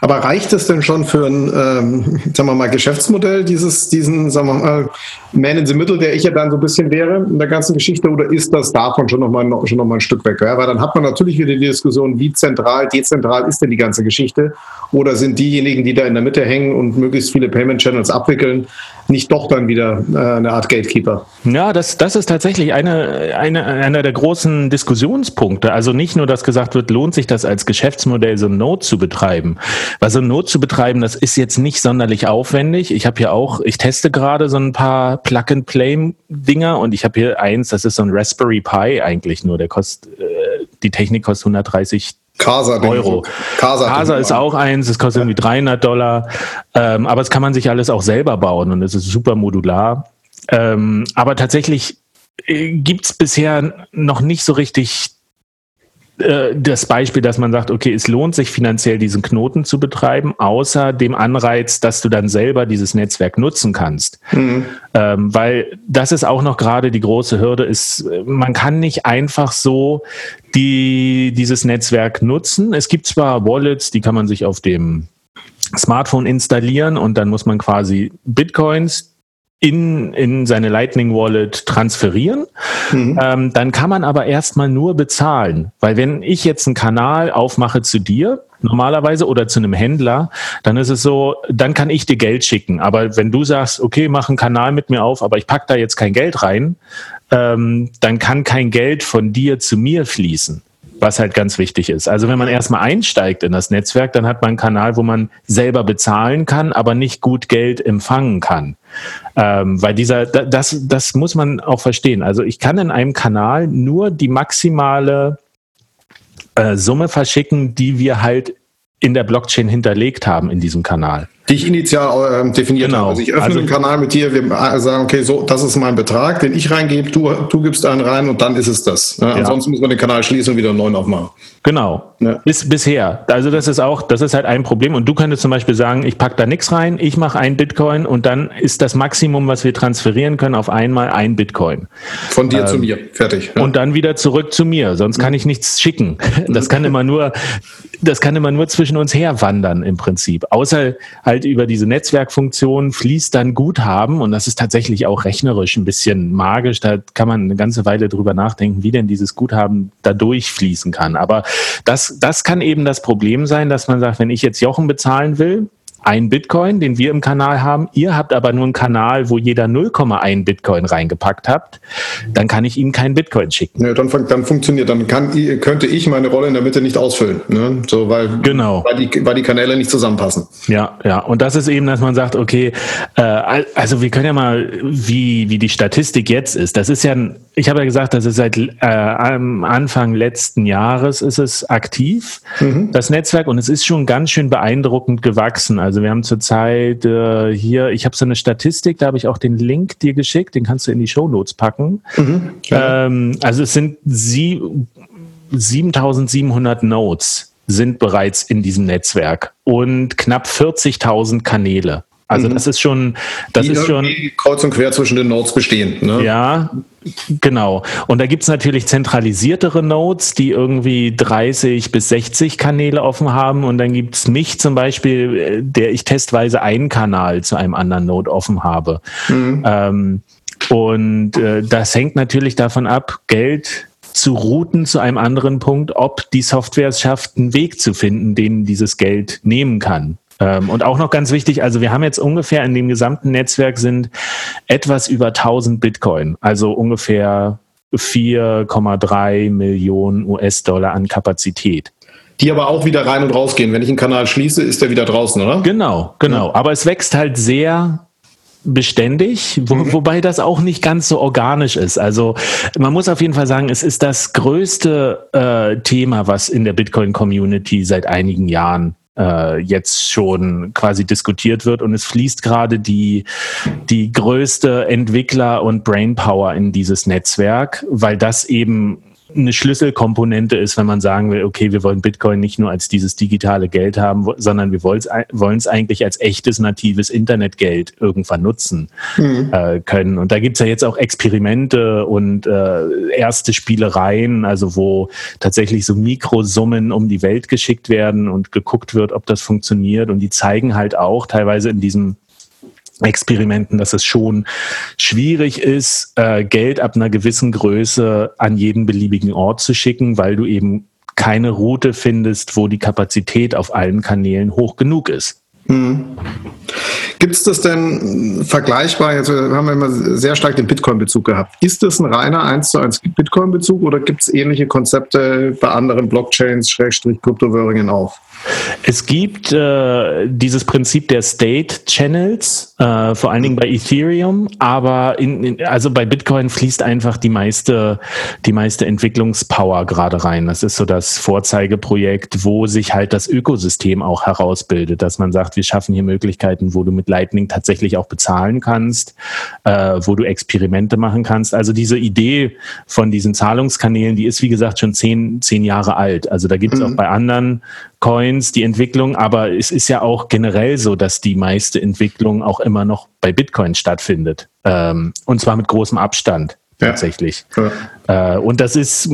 [SPEAKER 1] Aber reicht es denn schon für ein, ähm, sagen wir mal, Geschäftsmodell, dieses, diesen, sagen wir mal, Man in the Middle, der ich ja dann so ein bisschen wäre in der ganzen Geschichte, oder ist das davon schon nochmal schon noch mal ein Stück weg? Ja, weil dann hat man natürlich wieder die Diskussion, wie zentral, dezentral ist denn die ganze Geschichte? Oder sind diejenigen, die da in der Mitte hängen und möglichst viele Payment Channels abwickeln, nicht doch dann wieder äh, eine Art Gatekeeper?
[SPEAKER 2] Ja, das, das ist tatsächlich eine, eine, einer der großen Diskussionspunkte. Also nicht nur, dass gesagt wird, lohnt sich das als Geschäftsmodell, so ein Node zu betreiben, weil so ein Not zu betreiben, das ist jetzt nicht sonderlich aufwendig. Ich habe hier auch, ich teste gerade so ein paar Plug-and-Play-Dinger und ich habe hier eins, das ist so ein Raspberry Pi eigentlich nur. Der kostet, äh, die Technik kostet 130 Casa Euro. Casa, Casa ist auch eins, es kostet irgendwie 300 Dollar. Ähm, aber das kann man sich alles auch selber bauen und es ist super modular. Ähm, aber tatsächlich äh, gibt es bisher noch nicht so richtig äh, das Beispiel, dass man sagt, okay, es lohnt sich finanziell diesen Knoten zu betreiben, außer dem Anreiz, dass du dann selber dieses Netzwerk nutzen kannst. Mhm. Ähm, weil das ist auch noch gerade die große Hürde, ist, man kann nicht einfach so die, dieses Netzwerk nutzen. Es gibt zwar Wallets, die kann man sich auf dem Smartphone installieren und dann muss man quasi Bitcoins, in, in seine Lightning Wallet transferieren. Mhm. Ähm, dann kann man aber erstmal nur bezahlen. Weil wenn ich jetzt einen Kanal aufmache zu dir, normalerweise oder zu einem Händler, dann ist es so, dann kann ich dir Geld schicken. Aber wenn du sagst, okay, mach einen Kanal mit mir auf, aber ich pack da jetzt kein Geld rein, ähm, dann kann kein Geld von dir zu mir fließen was halt ganz wichtig ist. Also wenn man erstmal einsteigt in das Netzwerk, dann hat man einen Kanal, wo man selber bezahlen kann, aber nicht gut Geld empfangen kann. Ähm, weil dieser, das, das muss man auch verstehen. Also ich kann in einem Kanal nur die maximale äh, Summe verschicken, die wir halt in der Blockchain hinterlegt haben in diesem Kanal.
[SPEAKER 1] Die ich initial äh, definiert genau. habe. Also ich öffne also, den Kanal mit dir, wir sagen, okay, so, das ist mein Betrag, den ich reingebe, du, du gibst einen rein und dann ist es das. Ne? Ja. Ansonsten muss man den Kanal schließen und wieder einen neuen aufmachen.
[SPEAKER 2] Genau. Ja. Bis, bisher. Also das ist auch, das ist halt ein Problem. Und du könntest zum Beispiel sagen, ich packe da nichts rein, ich mache ein Bitcoin und dann ist das Maximum, was wir transferieren können, auf einmal ein Bitcoin.
[SPEAKER 1] Von dir ähm, zu mir. Fertig.
[SPEAKER 2] Ja. Und dann wieder zurück zu mir. Sonst kann ich nichts schicken. Das kann immer nur, das kann immer nur zwischen uns herwandern im Prinzip. Außer halt über diese Netzwerkfunktion fließt dann Guthaben und das ist tatsächlich auch rechnerisch ein bisschen magisch. Da kann man eine ganze Weile drüber nachdenken, wie denn dieses Guthaben da durchfließen kann. Aber das, das kann eben das Problem sein, dass man sagt, wenn ich jetzt Jochen bezahlen will, ein Bitcoin, den wir im Kanal haben. Ihr habt aber nur einen Kanal, wo jeder 0,1 Bitcoin reingepackt habt. Dann kann ich ihm keinen Bitcoin schicken.
[SPEAKER 1] Ja, dann, dann funktioniert, dann kann, könnte ich meine Rolle in der Mitte nicht ausfüllen. Ne? So, weil,
[SPEAKER 2] genau.
[SPEAKER 1] weil, die, weil die Kanäle nicht zusammenpassen.
[SPEAKER 2] Ja, ja. Und das ist eben, dass man sagt, okay, äh, also wir können ja mal, wie, wie die Statistik jetzt ist. Das ist ja, ich habe ja gesagt, das ist seit äh, Anfang letzten Jahres ist es aktiv, mhm. das Netzwerk, und es ist schon ganz schön beeindruckend gewachsen. Also also wir haben zurzeit äh, hier, ich habe so eine Statistik, da habe ich auch den Link dir geschickt, den kannst du in die Show Notes packen. Mhm, ähm, also es sind sie, 7700 Nodes sind bereits in diesem Netzwerk und knapp 40.000 Kanäle. Also mhm. das ist schon, das
[SPEAKER 1] Die
[SPEAKER 2] ist schon
[SPEAKER 1] kreuz und quer zwischen den Nodes bestehen.
[SPEAKER 2] Ne? Ja, genau. Und da gibt's natürlich zentralisiertere Nodes, die irgendwie 30 bis 60 Kanäle offen haben. Und dann gibt's mich zum Beispiel, der ich testweise einen Kanal zu einem anderen Node offen habe. Mhm. Ähm, und äh, das hängt natürlich davon ab, Geld zu routen zu einem anderen Punkt, ob die Software es schafft, einen Weg zu finden, den dieses Geld nehmen kann. Ähm, und auch noch ganz wichtig, also wir haben jetzt ungefähr in dem gesamten Netzwerk sind etwas über 1000 Bitcoin, also ungefähr 4,3 Millionen US-Dollar an Kapazität.
[SPEAKER 1] Die aber auch wieder rein und rausgehen. Wenn ich einen Kanal schließe, ist der wieder draußen, oder?
[SPEAKER 2] Genau, genau. Ja. Aber es wächst halt sehr beständig, wo, mhm. wobei das auch nicht ganz so organisch ist. Also man muss auf jeden Fall sagen, es ist das größte äh, Thema, was in der Bitcoin-Community seit einigen Jahren äh, jetzt schon quasi diskutiert wird. Und es fließt gerade die, die größte Entwickler- und Brainpower in dieses Netzwerk, weil das eben eine Schlüsselkomponente ist, wenn man sagen will, okay, wir wollen Bitcoin nicht nur als dieses digitale Geld haben, sondern wir wollen es eigentlich als echtes natives Internetgeld irgendwann nutzen mhm. äh, können. Und da gibt's ja jetzt auch Experimente und äh, erste Spielereien, also wo tatsächlich so Mikrosummen um die Welt geschickt werden und geguckt wird, ob das funktioniert. Und die zeigen halt auch teilweise in diesem Experimenten, dass es schon schwierig ist, äh, Geld ab einer gewissen Größe an jeden beliebigen Ort zu schicken, weil du eben keine Route findest, wo die Kapazität auf allen Kanälen hoch genug ist. Hm.
[SPEAKER 1] Gibt es das denn vergleichbar? Jetzt haben wir immer sehr stark den Bitcoin-Bezug gehabt. Ist das ein reiner 1 zu 1 Bitcoin-Bezug oder gibt es ähnliche Konzepte bei anderen Blockchains, Schrägstrich, Kryptowährungen auch?
[SPEAKER 2] Es gibt äh, dieses Prinzip der State Channels, äh, vor allen Dingen bei Ethereum, aber in, in, also bei Bitcoin fließt einfach die meiste, die meiste Entwicklungspower gerade rein. Das ist so das Vorzeigeprojekt, wo sich halt das Ökosystem auch herausbildet, dass man sagt, wir schaffen hier Möglichkeiten, wo du mit Lightning tatsächlich auch bezahlen kannst, äh, wo du Experimente machen kannst. Also diese Idee von diesen Zahlungskanälen, die ist wie gesagt schon zehn, zehn Jahre alt. Also da gibt es mhm. auch bei anderen Coins die Entwicklung, aber es ist ja auch generell so, dass die meiste Entwicklung auch immer noch bei Bitcoin stattfindet. Ähm, und zwar mit großem Abstand tatsächlich. Ja. Äh, und das ist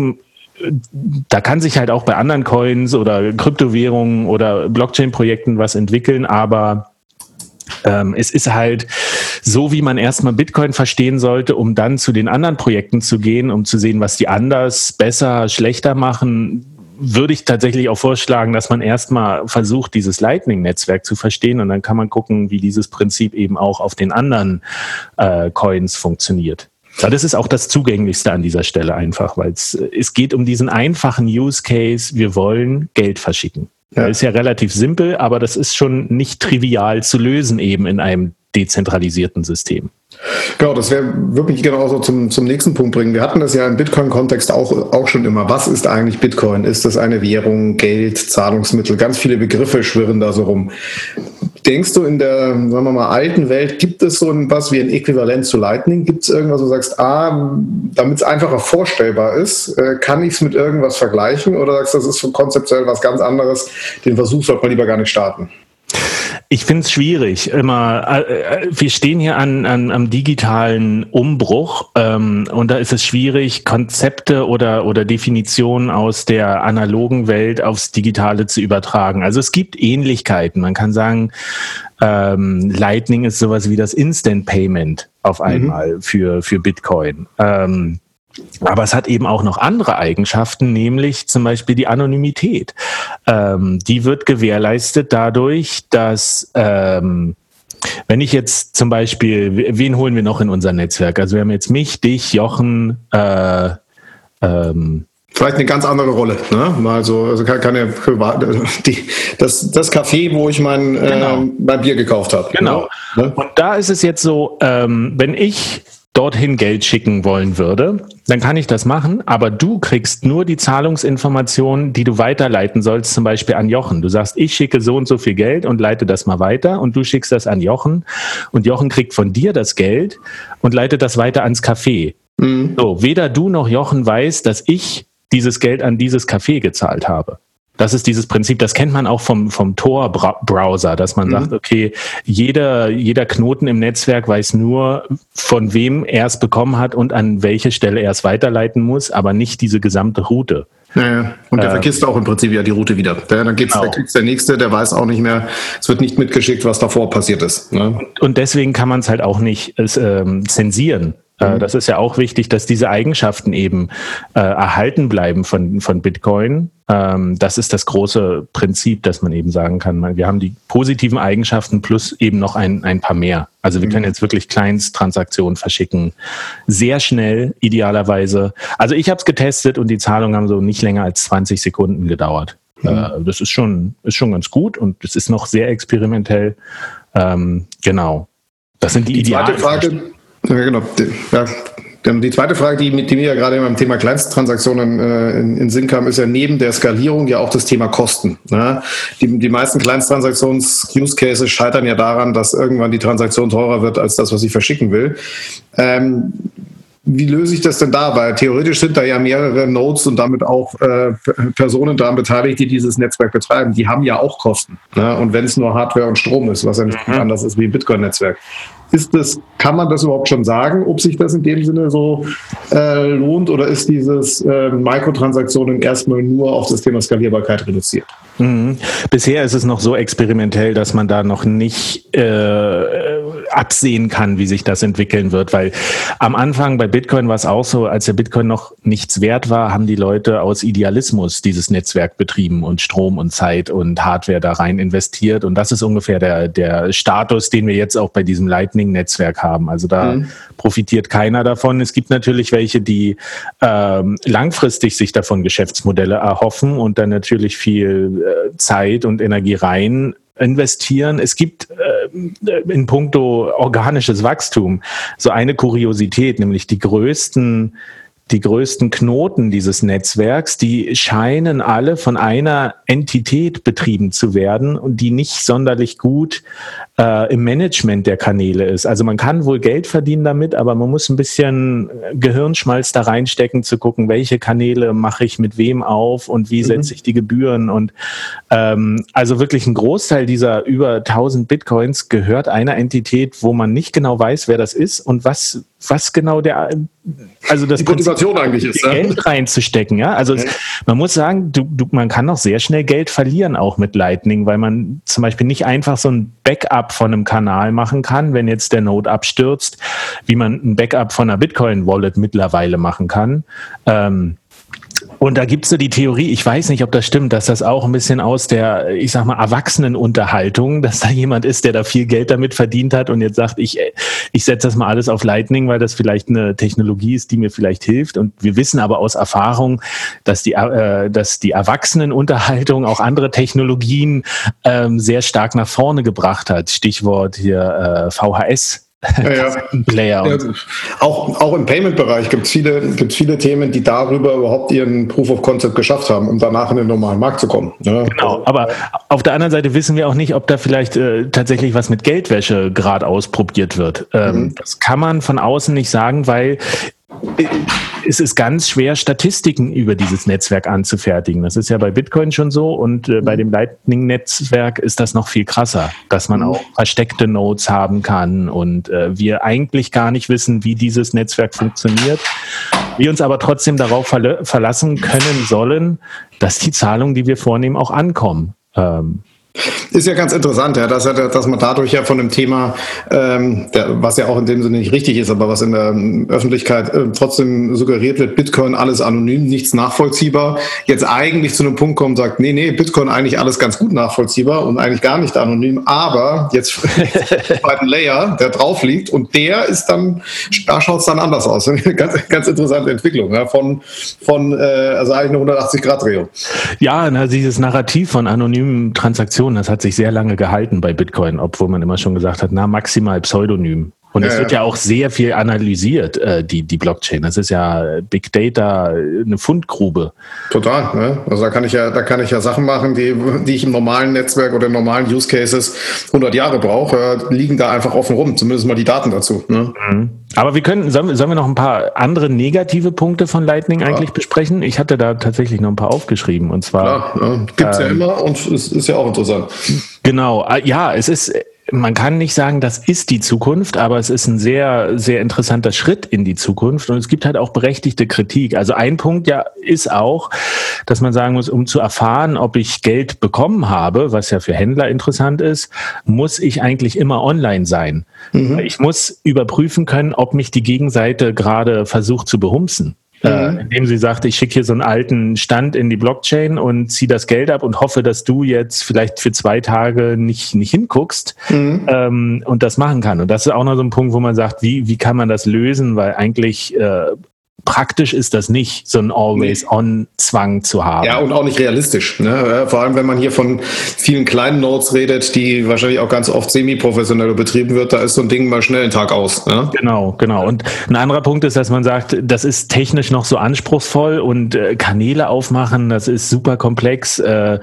[SPEAKER 2] da kann sich halt auch bei anderen Coins oder Kryptowährungen oder Blockchain-Projekten was entwickeln, aber ähm, es ist halt so, wie man erstmal Bitcoin verstehen sollte, um dann zu den anderen Projekten zu gehen, um zu sehen, was die anders, besser, schlechter machen würde ich tatsächlich auch vorschlagen, dass man erstmal versucht, dieses Lightning-Netzwerk zu verstehen und dann kann man gucken, wie dieses Prinzip eben auch auf den anderen äh, Coins funktioniert. Ja, das ist auch das Zugänglichste an dieser Stelle einfach, weil es, es geht um diesen einfachen Use Case, wir wollen Geld verschicken. Ja. Das ist ja relativ simpel, aber das ist schon nicht trivial zu lösen eben in einem dezentralisierten System.
[SPEAKER 1] Genau, das wäre wirklich genau so zum, zum nächsten Punkt bringen. Wir hatten das ja im Bitcoin-Kontext auch, auch schon immer. Was ist eigentlich Bitcoin? Ist das eine Währung, Geld, Zahlungsmittel? Ganz viele Begriffe schwirren da so rum. Denkst du, in der, sagen wir mal, alten Welt gibt es so etwas wie ein Äquivalent zu Lightning? Gibt es irgendwas, wo du sagst, ah, damit es einfacher vorstellbar ist, äh, kann ich es mit irgendwas vergleichen? Oder sagst du, das ist konzeptuell was ganz anderes? Den Versuch sollte man lieber gar nicht starten.
[SPEAKER 2] Ich finde es schwierig. Immer, äh, äh, wir stehen hier an, an am digitalen Umbruch ähm, und da ist es schwierig, Konzepte oder oder Definitionen aus der analogen Welt aufs Digitale zu übertragen. Also es gibt Ähnlichkeiten. Man kann sagen, ähm, Lightning ist sowas wie das Instant Payment auf mhm. einmal mhm. für für Bitcoin. Ähm, aber es hat eben auch noch andere Eigenschaften, nämlich zum Beispiel die Anonymität. Ähm, die wird gewährleistet dadurch, dass ähm, wenn ich jetzt zum Beispiel, wen holen wir noch in unser Netzwerk? Also wir haben jetzt mich, dich, Jochen, äh,
[SPEAKER 1] ähm, Vielleicht eine ganz andere Rolle, ne? Mal so, also keine privat, die, das, das Café, wo ich mein, äh, genau. äh, mein Bier gekauft habe.
[SPEAKER 2] Genau. Ne? Und da ist es jetzt so, ähm, wenn ich dorthin Geld schicken wollen würde, dann kann ich das machen, aber du kriegst nur die Zahlungsinformationen, die du weiterleiten sollst, zum Beispiel an Jochen. Du sagst, ich schicke so und so viel Geld und leite das mal weiter und du schickst das an Jochen und Jochen kriegt von dir das Geld und leitet das weiter ans Café. Mhm. So, weder du noch Jochen weiß, dass ich dieses Geld an dieses Café gezahlt habe. Das ist dieses Prinzip, das kennt man auch vom, vom Tor-Browser, dass man mhm. sagt, okay, jeder, jeder Knoten im Netzwerk weiß nur, von wem er es bekommen hat und an welche Stelle er es weiterleiten muss, aber nicht diese gesamte Route.
[SPEAKER 1] Ja, Und der äh, vergisst auch im Prinzip ja die Route wieder. Ja, dann geht's, genau. der der nächste, der weiß auch nicht mehr, es wird nicht mitgeschickt, was davor passiert ist.
[SPEAKER 2] Ne? Und, und, deswegen kann man es halt auch nicht ähm, zensieren. Äh, mhm. Das ist ja auch wichtig, dass diese Eigenschaften eben äh, erhalten bleiben von, von Bitcoin. Ähm, das ist das große Prinzip, dass man eben sagen kann, wir haben die positiven Eigenschaften plus eben noch ein, ein paar mehr. Also wir mhm. können jetzt wirklich Kleinsttransaktionen verschicken. Sehr schnell, idealerweise. Also ich habe es getestet und die Zahlungen haben so nicht länger als 20 Sekunden gedauert. Mhm. Äh, das ist schon, ist schon ganz gut und es ist noch sehr experimentell. Ähm, genau. Das sind die, die.
[SPEAKER 1] Zweite Frage, ja, genau. Ja, die zweite Frage, die, die mir ja gerade beim Thema Kleinsttransaktionen äh, in, in Sinn kam, ist ja neben der Skalierung ja auch das Thema Kosten. Ne? Die, die meisten Kleinsttransaktions-Use-Cases scheitern ja daran, dass irgendwann die Transaktion teurer wird als das, was ich verschicken will. Ähm, wie löse ich das denn da? Weil theoretisch sind da ja mehrere Nodes und damit auch äh, Personen daran beteiligt, die dieses Netzwerk betreiben. Die haben ja auch Kosten. Ne? Und wenn es nur Hardware und Strom ist, was ja nicht mhm. anders ist wie ein Bitcoin-Netzwerk. Ist das, kann man das überhaupt schon sagen, ob sich das in dem Sinne so äh, lohnt oder ist dieses äh, Mikrotransaktionen erstmal nur auf das Thema Skalierbarkeit reduziert?
[SPEAKER 2] Mhm. Bisher ist es noch so experimentell, dass man da noch nicht äh, absehen kann, wie sich das entwickeln wird, weil am Anfang bei Bitcoin war es auch so, als der Bitcoin noch nichts wert war, haben die Leute aus Idealismus dieses Netzwerk betrieben und Strom und Zeit und Hardware da rein investiert und das ist ungefähr der, der Status, den wir jetzt auch bei diesem Lightning-Netzwerk haben. Also da mhm. profitiert keiner davon. Es gibt natürlich welche, die ähm, langfristig sich davon Geschäftsmodelle erhoffen und dann natürlich viel äh, Zeit und Energie rein investieren. Es gibt äh, in puncto organisches Wachstum so eine Kuriosität, nämlich die größten die größten Knoten dieses Netzwerks, die scheinen alle von einer Entität betrieben zu werden und die nicht sonderlich gut äh, im Management der Kanäle ist. Also man kann wohl Geld verdienen damit, aber man muss ein bisschen Gehirnschmalz da reinstecken, zu gucken, welche Kanäle mache ich mit wem auf und wie mhm. setze ich die Gebühren. Und ähm, also wirklich ein Großteil dieser über 1000 Bitcoins gehört einer Entität, wo man nicht genau weiß, wer das ist und was was genau der, also das
[SPEAKER 1] die Motivation eigentlich ist,
[SPEAKER 2] Geld ja? reinzustecken, ja. Also okay. es, man muss sagen, du, du, man kann auch sehr schnell Geld verlieren auch mit Lightning, weil man zum Beispiel nicht einfach so ein Backup von einem Kanal machen kann, wenn jetzt der Node abstürzt, wie man ein Backup von einer Bitcoin-Wallet mittlerweile machen kann. Ähm, und da gibt's so die Theorie, ich weiß nicht, ob das stimmt, dass das auch ein bisschen aus der, ich sag mal, Erwachsenenunterhaltung, dass da jemand ist, der da viel Geld damit verdient hat und jetzt sagt, ich, ich setze das mal alles auf Lightning, weil das vielleicht eine Technologie ist, die mir vielleicht hilft. Und wir wissen aber aus Erfahrung, dass die, äh, dass die Erwachsenenunterhaltung auch andere Technologien ähm, sehr stark nach vorne gebracht hat. Stichwort hier äh, VHS
[SPEAKER 1] ja, ja. Player. Ja, auch, auch im Payment-Bereich gibt es viele, gibt's viele Themen, die darüber überhaupt ihren Proof of Concept geschafft haben, um danach in den normalen Markt zu kommen.
[SPEAKER 2] Ja. Genau, aber auf der anderen Seite wissen wir auch nicht, ob da vielleicht äh, tatsächlich was mit Geldwäsche gerade ausprobiert wird. Ähm, mhm. Das kann man von außen nicht sagen, weil es ist ganz schwer, Statistiken über dieses Netzwerk anzufertigen. Das ist ja bei Bitcoin schon so und äh, bei dem Lightning-Netzwerk ist das noch viel krasser, dass man auch versteckte Nodes haben kann und äh, wir eigentlich gar nicht wissen, wie dieses Netzwerk funktioniert. Wir uns aber trotzdem darauf verla verlassen können sollen, dass die Zahlungen, die wir vornehmen, auch ankommen. Ähm,
[SPEAKER 1] ist ja ganz interessant, ja, dass, dass man dadurch ja von dem Thema, ähm, der, was ja auch in dem Sinne nicht richtig ist, aber was in der Öffentlichkeit äh, trotzdem suggeriert wird, Bitcoin alles anonym, nichts nachvollziehbar, jetzt eigentlich zu einem Punkt kommt und sagt, nee, nee, Bitcoin eigentlich alles ganz gut nachvollziehbar und eigentlich gar nicht anonym, aber jetzt zweiten Layer, der drauf liegt und der ist dann, da schaut es dann anders aus. ganz, ganz interessante Entwicklung, ja, von, von äh, also eigentlich eine 180-Grad-Drehung.
[SPEAKER 2] Ja, na, dieses Narrativ von anonymen Transaktionen Definition, das hat sich sehr lange gehalten bei Bitcoin, obwohl man immer schon gesagt hat, na, maximal Pseudonym. Und ja, es wird ja. ja auch sehr viel analysiert, äh, die, die Blockchain. Das ist ja Big Data, eine Fundgrube.
[SPEAKER 1] Total. Ne? Also da kann ich ja, da kann ich ja Sachen machen, die, die ich im normalen Netzwerk oder in normalen Use Cases 100 Jahre brauche, äh, liegen da einfach offen rum. Zumindest mal die Daten dazu. Ne? Mhm.
[SPEAKER 2] Aber wir können, sollen, sollen wir noch ein paar andere negative Punkte von Lightning ja. eigentlich besprechen? Ich hatte da tatsächlich noch ein paar aufgeschrieben. Und zwar.
[SPEAKER 1] Klar, ja. gibt's ähm, ja immer und es ist ja auch interessant.
[SPEAKER 2] Genau. Ah, ja, es ist man kann nicht sagen, das ist die Zukunft, aber es ist ein sehr, sehr interessanter Schritt in die Zukunft und es gibt halt auch berechtigte Kritik. Also ein Punkt ja ist auch, dass man sagen muss, um zu erfahren, ob ich Geld bekommen habe, was ja für Händler interessant ist, muss ich eigentlich immer online sein. Mhm. Ich muss überprüfen können, ob mich die Gegenseite gerade versucht zu behumsen. Äh, mhm. indem sie sagt, ich schicke hier so einen alten Stand in die Blockchain und ziehe das Geld ab und hoffe, dass du jetzt vielleicht für zwei Tage nicht, nicht hinguckst mhm. ähm, und das machen kann. Und das ist auch noch so ein Punkt, wo man sagt, wie, wie kann man das lösen? Weil eigentlich äh, praktisch ist das nicht, so ein Always-On-Zwang zu haben.
[SPEAKER 1] Ja, und auch nicht realistisch. Ne? Vor allem, wenn man hier von vielen kleinen Nodes redet, die wahrscheinlich auch ganz oft semi-professionell betrieben wird, da ist so ein Ding mal schnell einen Tag aus.
[SPEAKER 2] Ne? Genau, genau. Und ein anderer Punkt ist, dass man sagt, das ist technisch noch so anspruchsvoll und äh, Kanäle aufmachen, das ist super komplex, äh,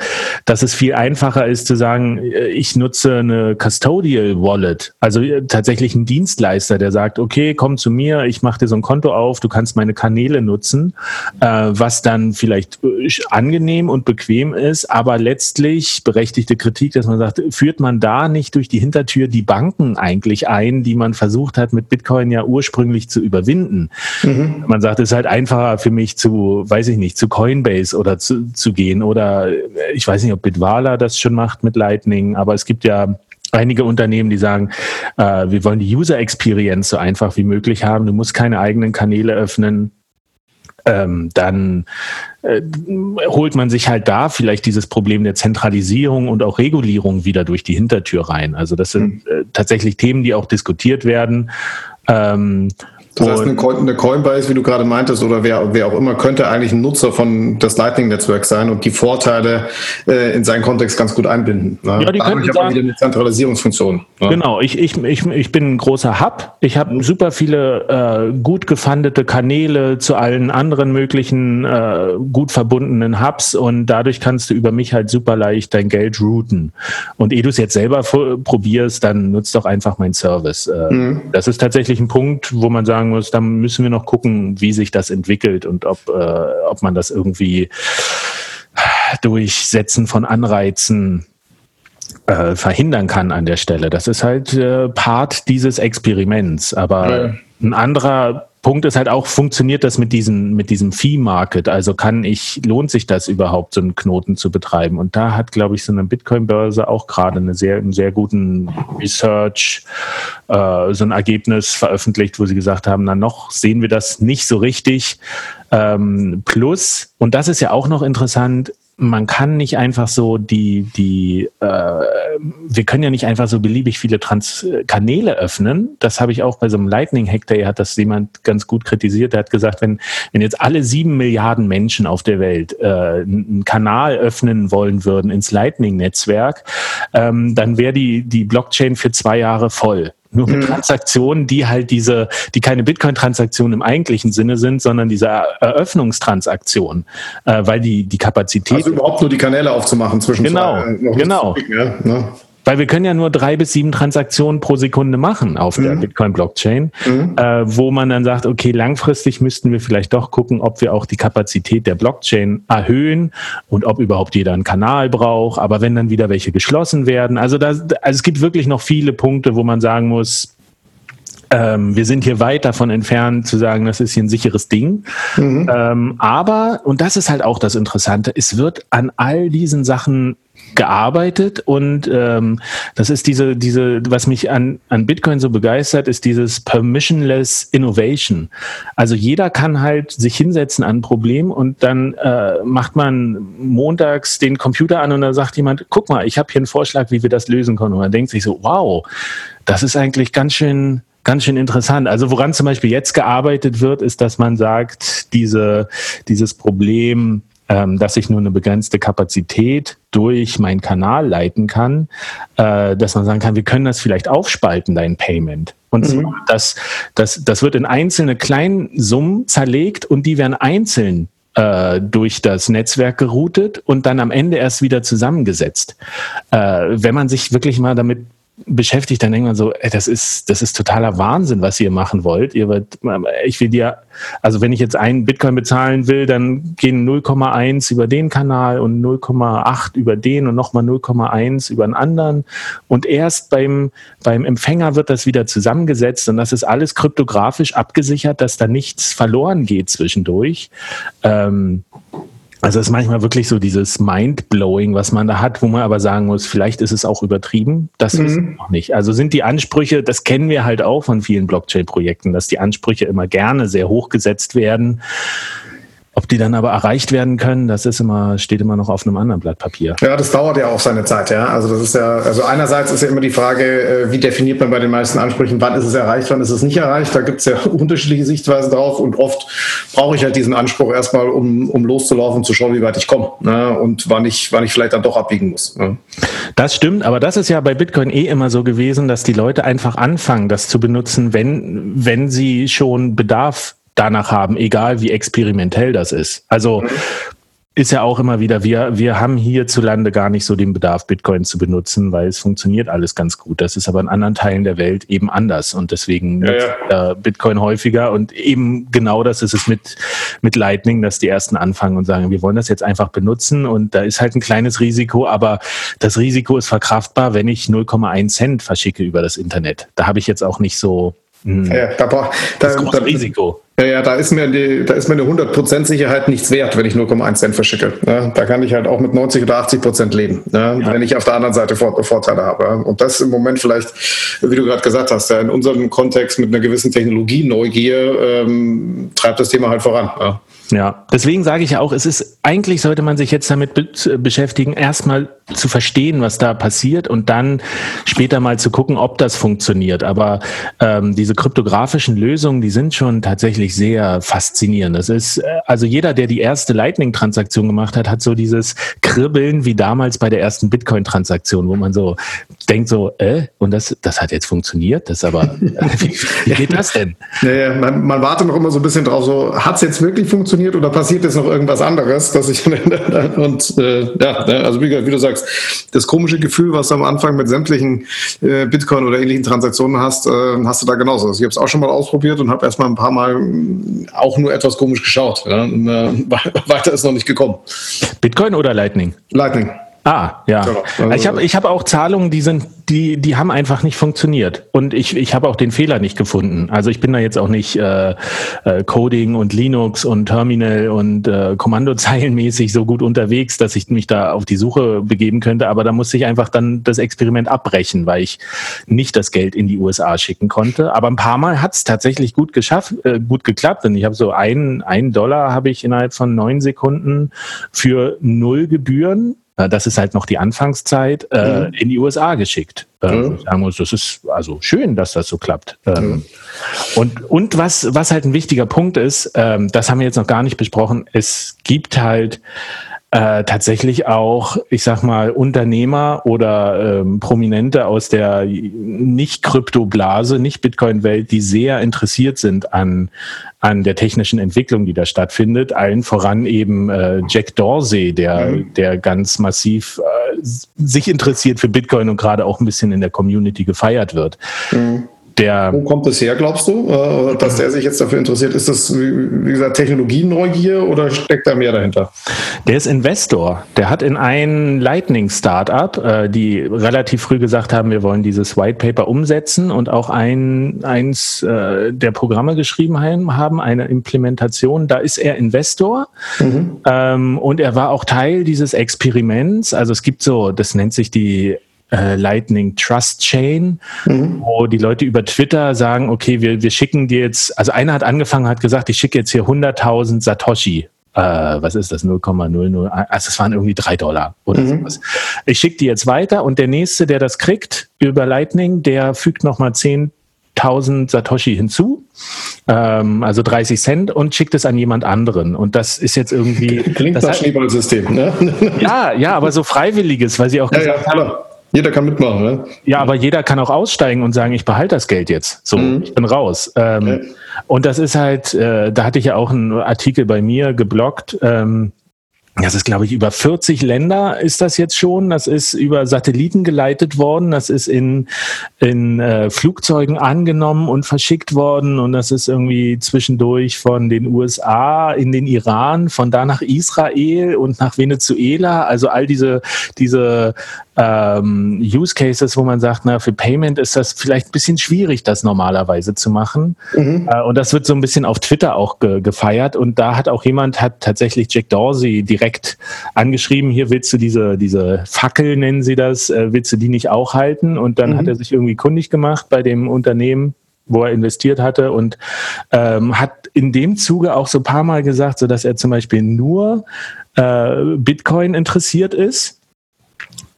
[SPEAKER 2] dass es viel einfacher ist zu sagen, äh, ich nutze eine Custodial Wallet, also äh, tatsächlich ein Dienstleister, der sagt, okay, komm zu mir, ich mache dir so ein Konto auf, du kannst mein meine Kanäle nutzen, äh, was dann vielleicht äh, angenehm und bequem ist, aber letztlich berechtigte Kritik, dass man sagt, führt man da nicht durch die Hintertür die Banken eigentlich ein, die man versucht hat, mit Bitcoin ja ursprünglich zu überwinden. Mhm. Man sagt, es ist halt einfacher für mich zu, weiß ich nicht, zu Coinbase oder zu, zu gehen oder äh, ich weiß nicht, ob Bitwala das schon macht mit Lightning, aber es gibt ja einige Unternehmen, die sagen, äh, wir wollen die User Experience so einfach wie möglich haben. Du musst keine eigenen Kanäle öffnen. Ähm, dann äh, holt man sich halt da vielleicht dieses Problem der Zentralisierung und auch Regulierung wieder durch die Hintertür rein. Also das sind hm. äh, tatsächlich Themen, die auch diskutiert werden. Ähm,
[SPEAKER 1] das heißt, eine, Coinbase, wie du gerade meintest, oder wer, wer auch immer, könnte eigentlich ein Nutzer von des Lightning-Netzwerks sein und die Vorteile äh, in seinen Kontext ganz gut einbinden.
[SPEAKER 2] Ne? Ja, die Dadurch könnten sagen, wieder
[SPEAKER 1] eine Zentralisierungsfunktion.
[SPEAKER 2] Ne? Genau, ich, ich, ich, ich bin ein großer Hub. Ich habe super viele äh, gut gefundete Kanäle zu allen anderen möglichen äh, gut verbundenen Hubs und dadurch kannst du über mich halt super leicht dein Geld routen. Und ehe du es jetzt selber probierst, dann nutzt doch einfach meinen Service. Äh, mhm. Das ist tatsächlich ein Punkt, wo man sagen sagen muss, da müssen wir noch gucken, wie sich das entwickelt und ob, äh, ob man das irgendwie durch Setzen von Anreizen äh, verhindern kann an der Stelle. Das ist halt äh, Part dieses Experiments. Aber ja. ein anderer Punkt ist halt auch, funktioniert das mit diesem, mit diesem Fee-Market? Also kann ich, lohnt sich das überhaupt, so einen Knoten zu betreiben? Und da hat, glaube ich, so eine Bitcoin-Börse auch gerade eine sehr, einen sehr guten Research, äh, so ein Ergebnis veröffentlicht, wo sie gesagt haben, na noch sehen wir das nicht so richtig. Ähm, plus, und das ist ja auch noch interessant, man kann nicht einfach so die, die, äh, wir können ja nicht einfach so beliebig viele Trans Kanäle öffnen. Das habe ich auch bei so einem Lightning-Hack, der hat das jemand ganz gut kritisiert. Der hat gesagt, wenn, wenn jetzt alle sieben Milliarden Menschen auf der Welt äh, einen Kanal öffnen wollen würden ins Lightning-Netzwerk, ähm, dann wäre die, die Blockchain für zwei Jahre voll. Nur mit mhm. Transaktionen, die halt diese, die keine Bitcoin-Transaktionen im eigentlichen Sinne sind, sondern diese Eröffnungstransaktion, äh, weil die, die Kapazität. Also
[SPEAKER 1] überhaupt nur die Kanäle aufzumachen zwischen
[SPEAKER 2] Genau, zwei, äh, genau. ja, ne? Weil wir können ja nur drei bis sieben Transaktionen pro Sekunde machen auf mhm. der Bitcoin-Blockchain, mhm. äh, wo man dann sagt, okay, langfristig müssten wir vielleicht doch gucken, ob wir auch die Kapazität der Blockchain erhöhen und ob überhaupt jeder einen Kanal braucht. Aber wenn dann wieder welche geschlossen werden, also, das, also es gibt wirklich noch viele Punkte, wo man sagen muss, ähm, wir sind hier weit davon entfernt zu sagen, das ist hier ein sicheres Ding. Mhm. Ähm, aber, und das ist halt auch das Interessante, es wird an all diesen Sachen gearbeitet und ähm, das ist diese, diese, was mich an, an Bitcoin so begeistert, ist dieses Permissionless Innovation. Also jeder kann halt sich hinsetzen an ein Problem und dann äh, macht man montags den Computer an und dann sagt jemand, guck mal, ich habe hier einen Vorschlag, wie wir das lösen können. Und man denkt sich so, wow, das ist eigentlich ganz schön ganz schön interessant. Also woran zum Beispiel jetzt gearbeitet wird, ist, dass man sagt, diese, dieses Problem ähm, dass ich nur eine begrenzte Kapazität durch meinen Kanal leiten kann, äh, dass man sagen kann, wir können das vielleicht aufspalten, dein Payment. Und mhm. zwar, das, das, das wird in einzelne kleinen Summen zerlegt und die werden einzeln äh, durch das Netzwerk geroutet und dann am Ende erst wieder zusammengesetzt. Äh, wenn man sich wirklich mal damit beschäftigt, dann man so, ey, das ist, das ist totaler Wahnsinn, was ihr machen wollt. Ihr wird, ich will dir, also wenn ich jetzt einen Bitcoin bezahlen will, dann gehen 0,1 über den Kanal und 0,8 über den und nochmal 0,1 über einen anderen. Und erst beim, beim Empfänger wird das wieder zusammengesetzt und das ist alles kryptografisch abgesichert, dass da nichts verloren geht zwischendurch. Ähm, also es ist manchmal wirklich so dieses Mind-Blowing, was man da hat, wo man aber sagen muss, vielleicht ist es auch übertrieben. Das mhm. ist noch nicht. Also sind die Ansprüche, das kennen wir halt auch von vielen Blockchain-Projekten, dass die Ansprüche immer gerne sehr hoch gesetzt werden. Ob die dann aber erreicht werden können, das ist immer, steht immer noch auf einem anderen Blatt Papier.
[SPEAKER 1] Ja, das dauert ja auch seine Zeit, ja. Also das ist ja, also einerseits ist ja immer die Frage, äh, wie definiert man bei den meisten Ansprüchen, wann ist es erreicht, wann ist es nicht erreicht. Da gibt es ja unterschiedliche Sichtweisen drauf und oft brauche ich halt diesen Anspruch erstmal, um, um loszulaufen, zu schauen, wie weit ich komme ne? und wann ich, wann ich vielleicht dann doch abbiegen muss. Ne?
[SPEAKER 2] Das stimmt, aber das ist ja bei Bitcoin eh immer so gewesen, dass die Leute einfach anfangen, das zu benutzen, wenn, wenn sie schon Bedarf danach haben, egal wie experimentell das ist. Also mhm. ist ja auch immer wieder, wir, wir haben hierzulande gar nicht so den Bedarf, Bitcoin zu benutzen, weil es funktioniert alles ganz gut. Das ist aber in anderen Teilen der Welt eben anders und deswegen ja, ja. Bitcoin häufiger und eben genau das ist es mit, mit Lightning, dass die ersten anfangen und sagen, wir wollen das jetzt einfach benutzen und da ist halt ein kleines Risiko, aber das Risiko ist verkraftbar, wenn ich 0,1 Cent verschicke über das Internet. Da habe ich jetzt auch nicht so
[SPEAKER 1] hm. Ja, da, da, das große
[SPEAKER 2] da, Risiko.
[SPEAKER 1] Ja, ja, da ist mir die, da ist mir eine 100% Sicherheit nichts wert, wenn ich 0,1 Cent verschicke. Ja, da kann ich halt auch mit 90 oder 80 Prozent leben, ja, ja. wenn ich auf der anderen Seite Vorteile habe. Und das im Moment vielleicht, wie du gerade gesagt hast, in unserem Kontext mit einer gewissen Technologieneugier ähm, treibt das Thema halt voran. Ja.
[SPEAKER 2] Ja, deswegen sage ich ja auch, es ist eigentlich sollte man sich jetzt damit be beschäftigen, erstmal zu verstehen, was da passiert und dann später mal zu gucken, ob das funktioniert. Aber ähm, diese kryptografischen Lösungen, die sind schon tatsächlich sehr faszinierend. Das ist äh, also jeder, der die erste Lightning-Transaktion gemacht hat, hat so dieses Kribbeln wie damals bei der ersten Bitcoin-Transaktion, wo man so denkt so, äh, und das, das hat jetzt funktioniert. Das aber, wie, wie geht das denn?
[SPEAKER 1] Naja, man, man wartet noch immer so ein bisschen drauf, so hat es jetzt wirklich funktioniert? Funktioniert oder passiert jetzt noch irgendwas anderes, dass ich und äh, ja, ne, also wie, wie, du sagst, das komische Gefühl, was du am Anfang mit sämtlichen äh, Bitcoin oder ähnlichen Transaktionen hast, äh, hast du da genauso. Also ich habe es auch schon mal ausprobiert und habe erstmal ein paar Mal auch nur etwas komisch geschaut. Ja, und, äh, weiter ist noch nicht gekommen.
[SPEAKER 2] Bitcoin oder Lightning?
[SPEAKER 1] Lightning.
[SPEAKER 2] Ah, ja. Genau. Also ich habe ich hab auch Zahlungen, die sind, die, die haben einfach nicht funktioniert. Und ich, ich habe auch den Fehler nicht gefunden. Also ich bin da jetzt auch nicht äh, äh, Coding und Linux und Terminal und äh, Kommandozeilenmäßig so gut unterwegs, dass ich mich da auf die Suche begeben könnte. Aber da musste ich einfach dann das Experiment abbrechen, weil ich nicht das Geld in die USA schicken konnte. Aber ein paar Mal hat es tatsächlich gut geschafft, äh, gut geklappt. Und ich habe so einen, einen Dollar habe ich innerhalb von neun Sekunden für null Gebühren das ist halt noch die Anfangszeit, äh, mhm. in die USA geschickt. Äh, mhm. Sagen muss, das ist also schön, dass das so klappt. Ähm, mhm. Und, und was, was halt ein wichtiger Punkt ist, ähm, das haben wir jetzt noch gar nicht besprochen, es gibt halt äh, tatsächlich auch, ich sag mal, Unternehmer oder ähm, Prominente aus der nicht-Krypto-Blase, nicht-Bitcoin-Welt, die sehr interessiert sind an, an der technischen Entwicklung, die da stattfindet. Allen voran eben äh, Jack Dorsey, der, mhm. der ganz massiv äh, sich interessiert für Bitcoin und gerade auch ein bisschen in der Community gefeiert wird. Mhm.
[SPEAKER 1] Der, Wo kommt das her, glaubst du, äh, dass der sich jetzt dafür interessiert? Ist das, wie gesagt, Technologieneugier oder steckt da mehr dahinter?
[SPEAKER 2] Der ist Investor. Der hat in ein Lightning-Startup, äh, die relativ früh gesagt haben, wir wollen dieses White Paper umsetzen und auch ein, eins äh, der Programme geschrieben haben, eine Implementation. Da ist er Investor mhm. Ähm, und er war auch Teil dieses Experiments. Also es gibt so, das nennt sich die äh, Lightning Trust Chain, mhm. wo die Leute über Twitter sagen, okay, wir, wir schicken dir jetzt, also einer hat angefangen, hat gesagt, ich schicke jetzt hier 100.000 Satoshi. Äh, was ist das? 0,00, also es waren irgendwie drei Dollar oder mhm. sowas. Ich schicke die jetzt weiter und der nächste, der das kriegt über Lightning, der fügt nochmal 10.000 Satoshi hinzu, ähm, also 30 Cent und schickt es an jemand anderen. Und das ist jetzt irgendwie.
[SPEAKER 1] Klingt
[SPEAKER 2] das
[SPEAKER 1] nach Schneeballsystem, ne?
[SPEAKER 2] Ja, ja, aber so freiwilliges, weil sie auch gesagt ja, ja, haben,
[SPEAKER 1] jeder kann mitmachen, ne?
[SPEAKER 2] Ja, aber jeder kann auch aussteigen und sagen, ich behalte das Geld jetzt. So, mhm. ich bin raus. Ähm, ja. Und das ist halt, äh, da hatte ich ja auch einen Artikel bei mir geblockt. Ähm, das ist, glaube ich, über 40 Länder ist das jetzt schon. Das ist über Satelliten geleitet worden. Das ist in, in äh, Flugzeugen angenommen und verschickt worden. Und das ist irgendwie zwischendurch von den USA in den Iran, von da nach Israel und nach Venezuela. Also all diese, diese ähm, Use Cases, wo man sagt, na, für Payment ist das vielleicht ein bisschen schwierig, das normalerweise zu machen. Mhm. Äh, und das wird so ein bisschen auf Twitter auch ge gefeiert. Und da hat auch jemand, hat tatsächlich Jack Dorsey direkt angeschrieben, hier willst du diese, diese Fackel, nennen sie das, äh, willst du die nicht auch halten? Und dann mhm. hat er sich irgendwie kundig gemacht bei dem Unternehmen, wo er investiert hatte und ähm, hat in dem Zuge auch so ein paar Mal gesagt, so dass er zum Beispiel nur äh, Bitcoin interessiert ist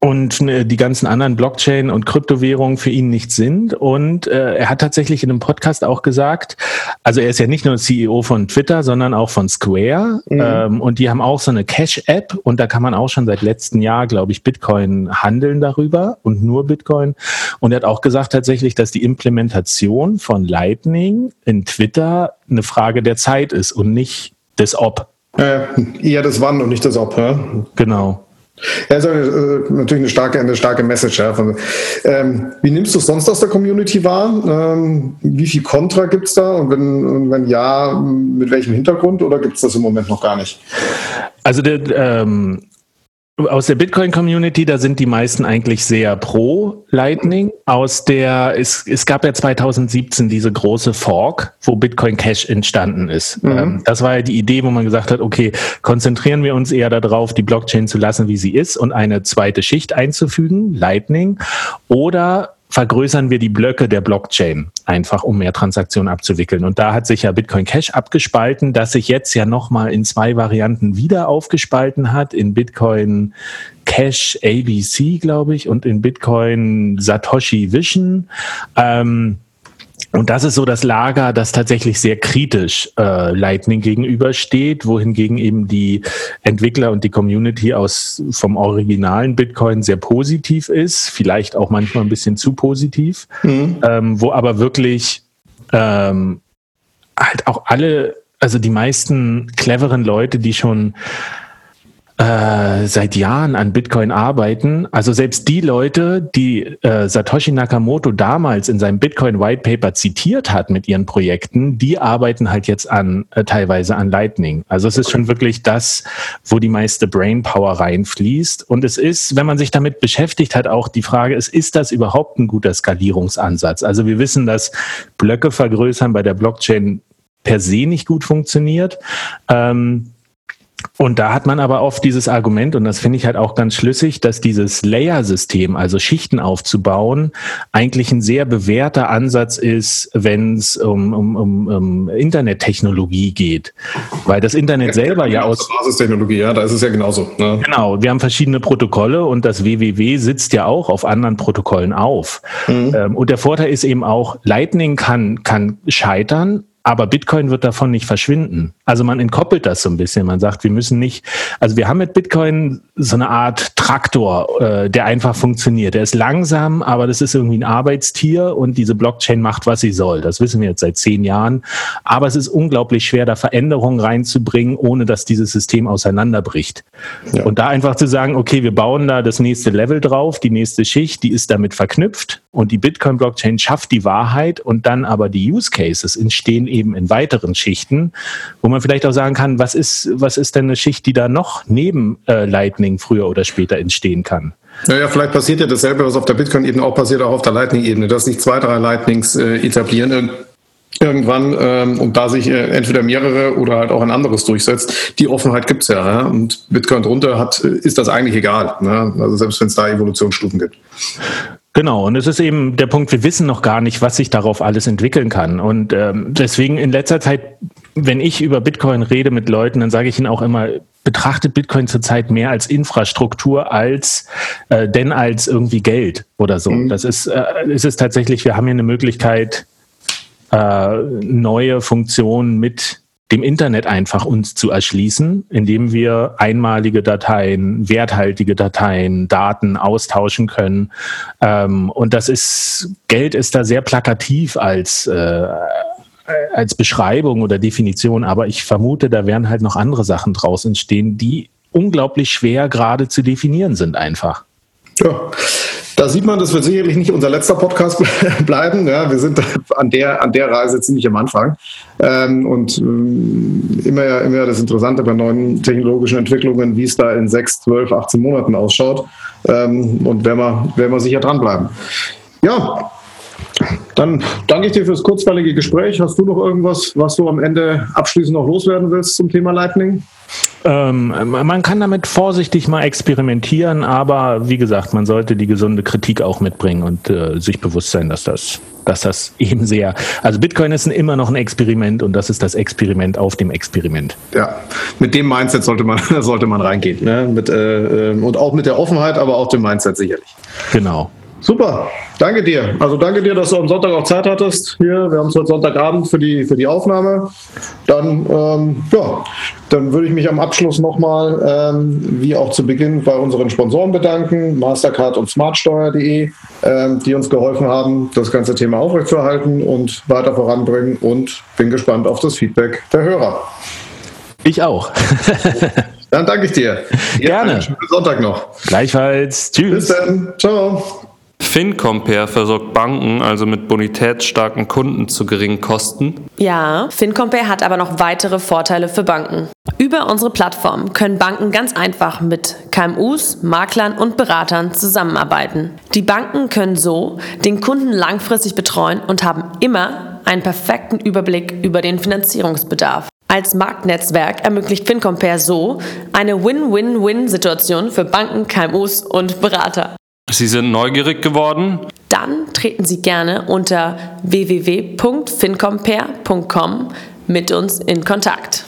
[SPEAKER 2] und äh, die ganzen anderen Blockchain und Kryptowährungen für ihn nichts sind. Und äh, er hat tatsächlich in einem Podcast auch gesagt, also er ist ja nicht nur CEO von Twitter, sondern auch von Square. Mhm. Ähm, und die haben auch so eine Cash-App und da kann man auch schon seit letztem Jahr, glaube ich, Bitcoin handeln darüber und nur Bitcoin. Und er hat auch gesagt tatsächlich, dass die Implementation von Lightning in Twitter eine Frage der Zeit ist und nicht des Ob.
[SPEAKER 1] Äh, eher das Wann und nicht das Ob. Ja?
[SPEAKER 2] Genau.
[SPEAKER 1] Ja, ist äh, natürlich eine starke, eine starke Message. Ja. Ähm, wie nimmst du es sonst aus der Community wahr? Ähm, wie viel Kontra gibt es da? Und wenn, und wenn ja, mit welchem Hintergrund oder gibt es das im Moment noch gar nicht?
[SPEAKER 2] Also der, ähm, aus der Bitcoin-Community, da sind die meisten eigentlich sehr pro Lightning. Aus der, es, es gab ja 2017 diese große Fork, wo Bitcoin Cash entstanden ist. Mhm. Ähm, das war ja die Idee, wo man gesagt hat, okay, konzentrieren wir uns eher darauf, die Blockchain zu lassen, wie sie ist und eine zweite Schicht einzufügen, Lightning. Oder vergrößern wir die Blöcke der Blockchain, einfach um mehr Transaktionen abzuwickeln. Und da hat sich ja Bitcoin Cash abgespalten, das sich jetzt ja nochmal in zwei Varianten wieder aufgespalten hat, in Bitcoin Cash ABC, glaube ich, und in Bitcoin Satoshi Vision. Ähm, und das ist so das Lager, das tatsächlich sehr kritisch äh, Lightning gegenübersteht, wohingegen eben die Entwickler und die Community aus vom originalen Bitcoin sehr positiv ist, vielleicht auch manchmal ein bisschen zu positiv, mhm. ähm, wo aber wirklich ähm, halt auch alle, also die meisten cleveren Leute, die schon äh, seit Jahren an Bitcoin arbeiten. Also selbst die Leute, die äh, Satoshi Nakamoto damals in seinem Bitcoin White Paper zitiert hat mit ihren Projekten, die arbeiten halt jetzt an äh, teilweise an Lightning. Also es ist schon wirklich das, wo die meiste Brainpower reinfließt. Und es ist, wenn man sich damit beschäftigt hat, auch die Frage ist, ist das überhaupt ein guter Skalierungsansatz? Also wir wissen, dass Blöcke vergrößern bei der Blockchain per se nicht gut funktioniert. Ähm, und da hat man aber oft dieses Argument, und das finde ich halt auch ganz schlüssig, dass dieses Layer-System, also Schichten aufzubauen, eigentlich ein sehr bewährter Ansatz ist, wenn es um, um, um, um Internettechnologie geht. Weil das Internet ja, selber ja aus.
[SPEAKER 1] Basistechnologie, ja, da ist es ja genauso.
[SPEAKER 2] Ne? Genau, wir haben verschiedene Protokolle und das WWW sitzt ja auch auf anderen Protokollen auf. Mhm. Ähm, und der Vorteil ist eben auch, Lightning kann, kann scheitern, aber Bitcoin wird davon nicht verschwinden. Also man entkoppelt das so ein bisschen. Man sagt, wir müssen nicht, also wir haben mit Bitcoin so eine Art Traktor, äh, der einfach funktioniert. Der ist langsam, aber das ist irgendwie ein Arbeitstier und diese Blockchain macht, was sie soll. Das wissen wir jetzt seit zehn Jahren. Aber es ist unglaublich schwer, da Veränderungen reinzubringen, ohne dass dieses System auseinanderbricht. Ja. Und da einfach zu sagen, okay, wir bauen da das nächste Level drauf, die nächste Schicht, die ist damit verknüpft und die Bitcoin-Blockchain schafft die Wahrheit und dann aber die Use Cases entstehen eben in weiteren Schichten, wo man vielleicht auch sagen kann, was ist, was ist denn eine Schicht, die da noch neben äh, Lightning früher oder später entstehen kann?
[SPEAKER 1] Naja, vielleicht passiert ja dasselbe, was auf der Bitcoin-Ebene auch passiert, auch auf der Lightning-Ebene, dass sich zwei, drei Lightnings äh, etablieren irgendwann ähm, und da sich äh, entweder mehrere oder halt auch ein anderes durchsetzt. Die Offenheit gibt's ja, ja. Und Bitcoin drunter hat, ist das eigentlich egal. Ne? Also selbst wenn es da Evolutionsstufen gibt.
[SPEAKER 2] Genau, und es ist eben der Punkt, wir wissen noch gar nicht, was sich darauf alles entwickeln kann. Und ähm, deswegen in letzter Zeit, wenn ich über Bitcoin rede mit Leuten, dann sage ich ihnen auch immer, betrachtet Bitcoin zurzeit mehr als Infrastruktur als äh, denn als irgendwie Geld oder so. Mhm. Das ist, äh, ist es tatsächlich, wir haben hier eine Möglichkeit, äh, neue Funktionen mit dem Internet einfach uns zu erschließen, indem wir einmalige Dateien, werthaltige Dateien, Daten austauschen können. Ähm, und das ist, Geld ist da sehr plakativ als, äh, als Beschreibung oder Definition, aber ich vermute, da werden halt noch andere Sachen draus entstehen, die unglaublich schwer gerade zu definieren sind einfach.
[SPEAKER 1] Ja. Da sieht man, das wird sicherlich nicht unser letzter Podcast bleiben. Ja, wir sind an der, an der Reise ziemlich am Anfang. Ähm, und ähm, immer, immer das Interessante bei neuen technologischen Entwicklungen, wie es da in sechs, zwölf, 18 Monaten ausschaut. Ähm, und werden wir, werden wir sicher dranbleiben. Ja, dann danke ich dir fürs kurzweilige Gespräch. Hast du noch irgendwas, was du am Ende abschließend noch loswerden willst zum Thema Lightning?
[SPEAKER 2] Ähm, man kann damit vorsichtig mal experimentieren, aber wie gesagt, man sollte die gesunde Kritik auch mitbringen und äh, sich bewusst sein, dass das, dass das eben sehr, also Bitcoin ist immer noch ein Experiment und das ist das Experiment auf dem Experiment.
[SPEAKER 1] Ja, mit dem Mindset sollte man, sollte man reingehen. Ne? Mit, äh, äh, und auch mit der Offenheit, aber auch dem Mindset sicherlich.
[SPEAKER 2] Genau.
[SPEAKER 1] Super, danke dir. Also danke dir, dass du am Sonntag auch Zeit hattest. Hier, wir haben es heute Sonntagabend für die, für die Aufnahme. Dann, ähm, ja, dann würde ich mich am Abschluss nochmal, ähm, wie auch zu Beginn, bei unseren Sponsoren bedanken, Mastercard und smartsteuer.de, ähm, die uns geholfen haben, das ganze Thema aufrechtzuerhalten und weiter voranbringen und bin gespannt auf das Feedback der Hörer.
[SPEAKER 2] Ich auch.
[SPEAKER 1] Dann danke ich dir.
[SPEAKER 2] Gerne.
[SPEAKER 1] Schönen Sonntag noch.
[SPEAKER 2] Gleichfalls. Tschüss.
[SPEAKER 1] Bis dann. Ciao.
[SPEAKER 3] FinCompare versorgt Banken also mit bonitätsstarken Kunden zu geringen Kosten.
[SPEAKER 4] Ja, FinCompare hat aber noch weitere Vorteile für Banken. Über unsere Plattform können Banken ganz einfach mit KMUs, Maklern und Beratern zusammenarbeiten. Die Banken können so den Kunden langfristig betreuen und haben immer einen perfekten Überblick über den Finanzierungsbedarf. Als Marktnetzwerk ermöglicht FinCompare so eine Win-Win-Win-Situation für Banken, KMUs und Berater.
[SPEAKER 3] Sie sind neugierig geworden?
[SPEAKER 4] Dann treten Sie gerne unter www.fincompare.com mit uns in Kontakt.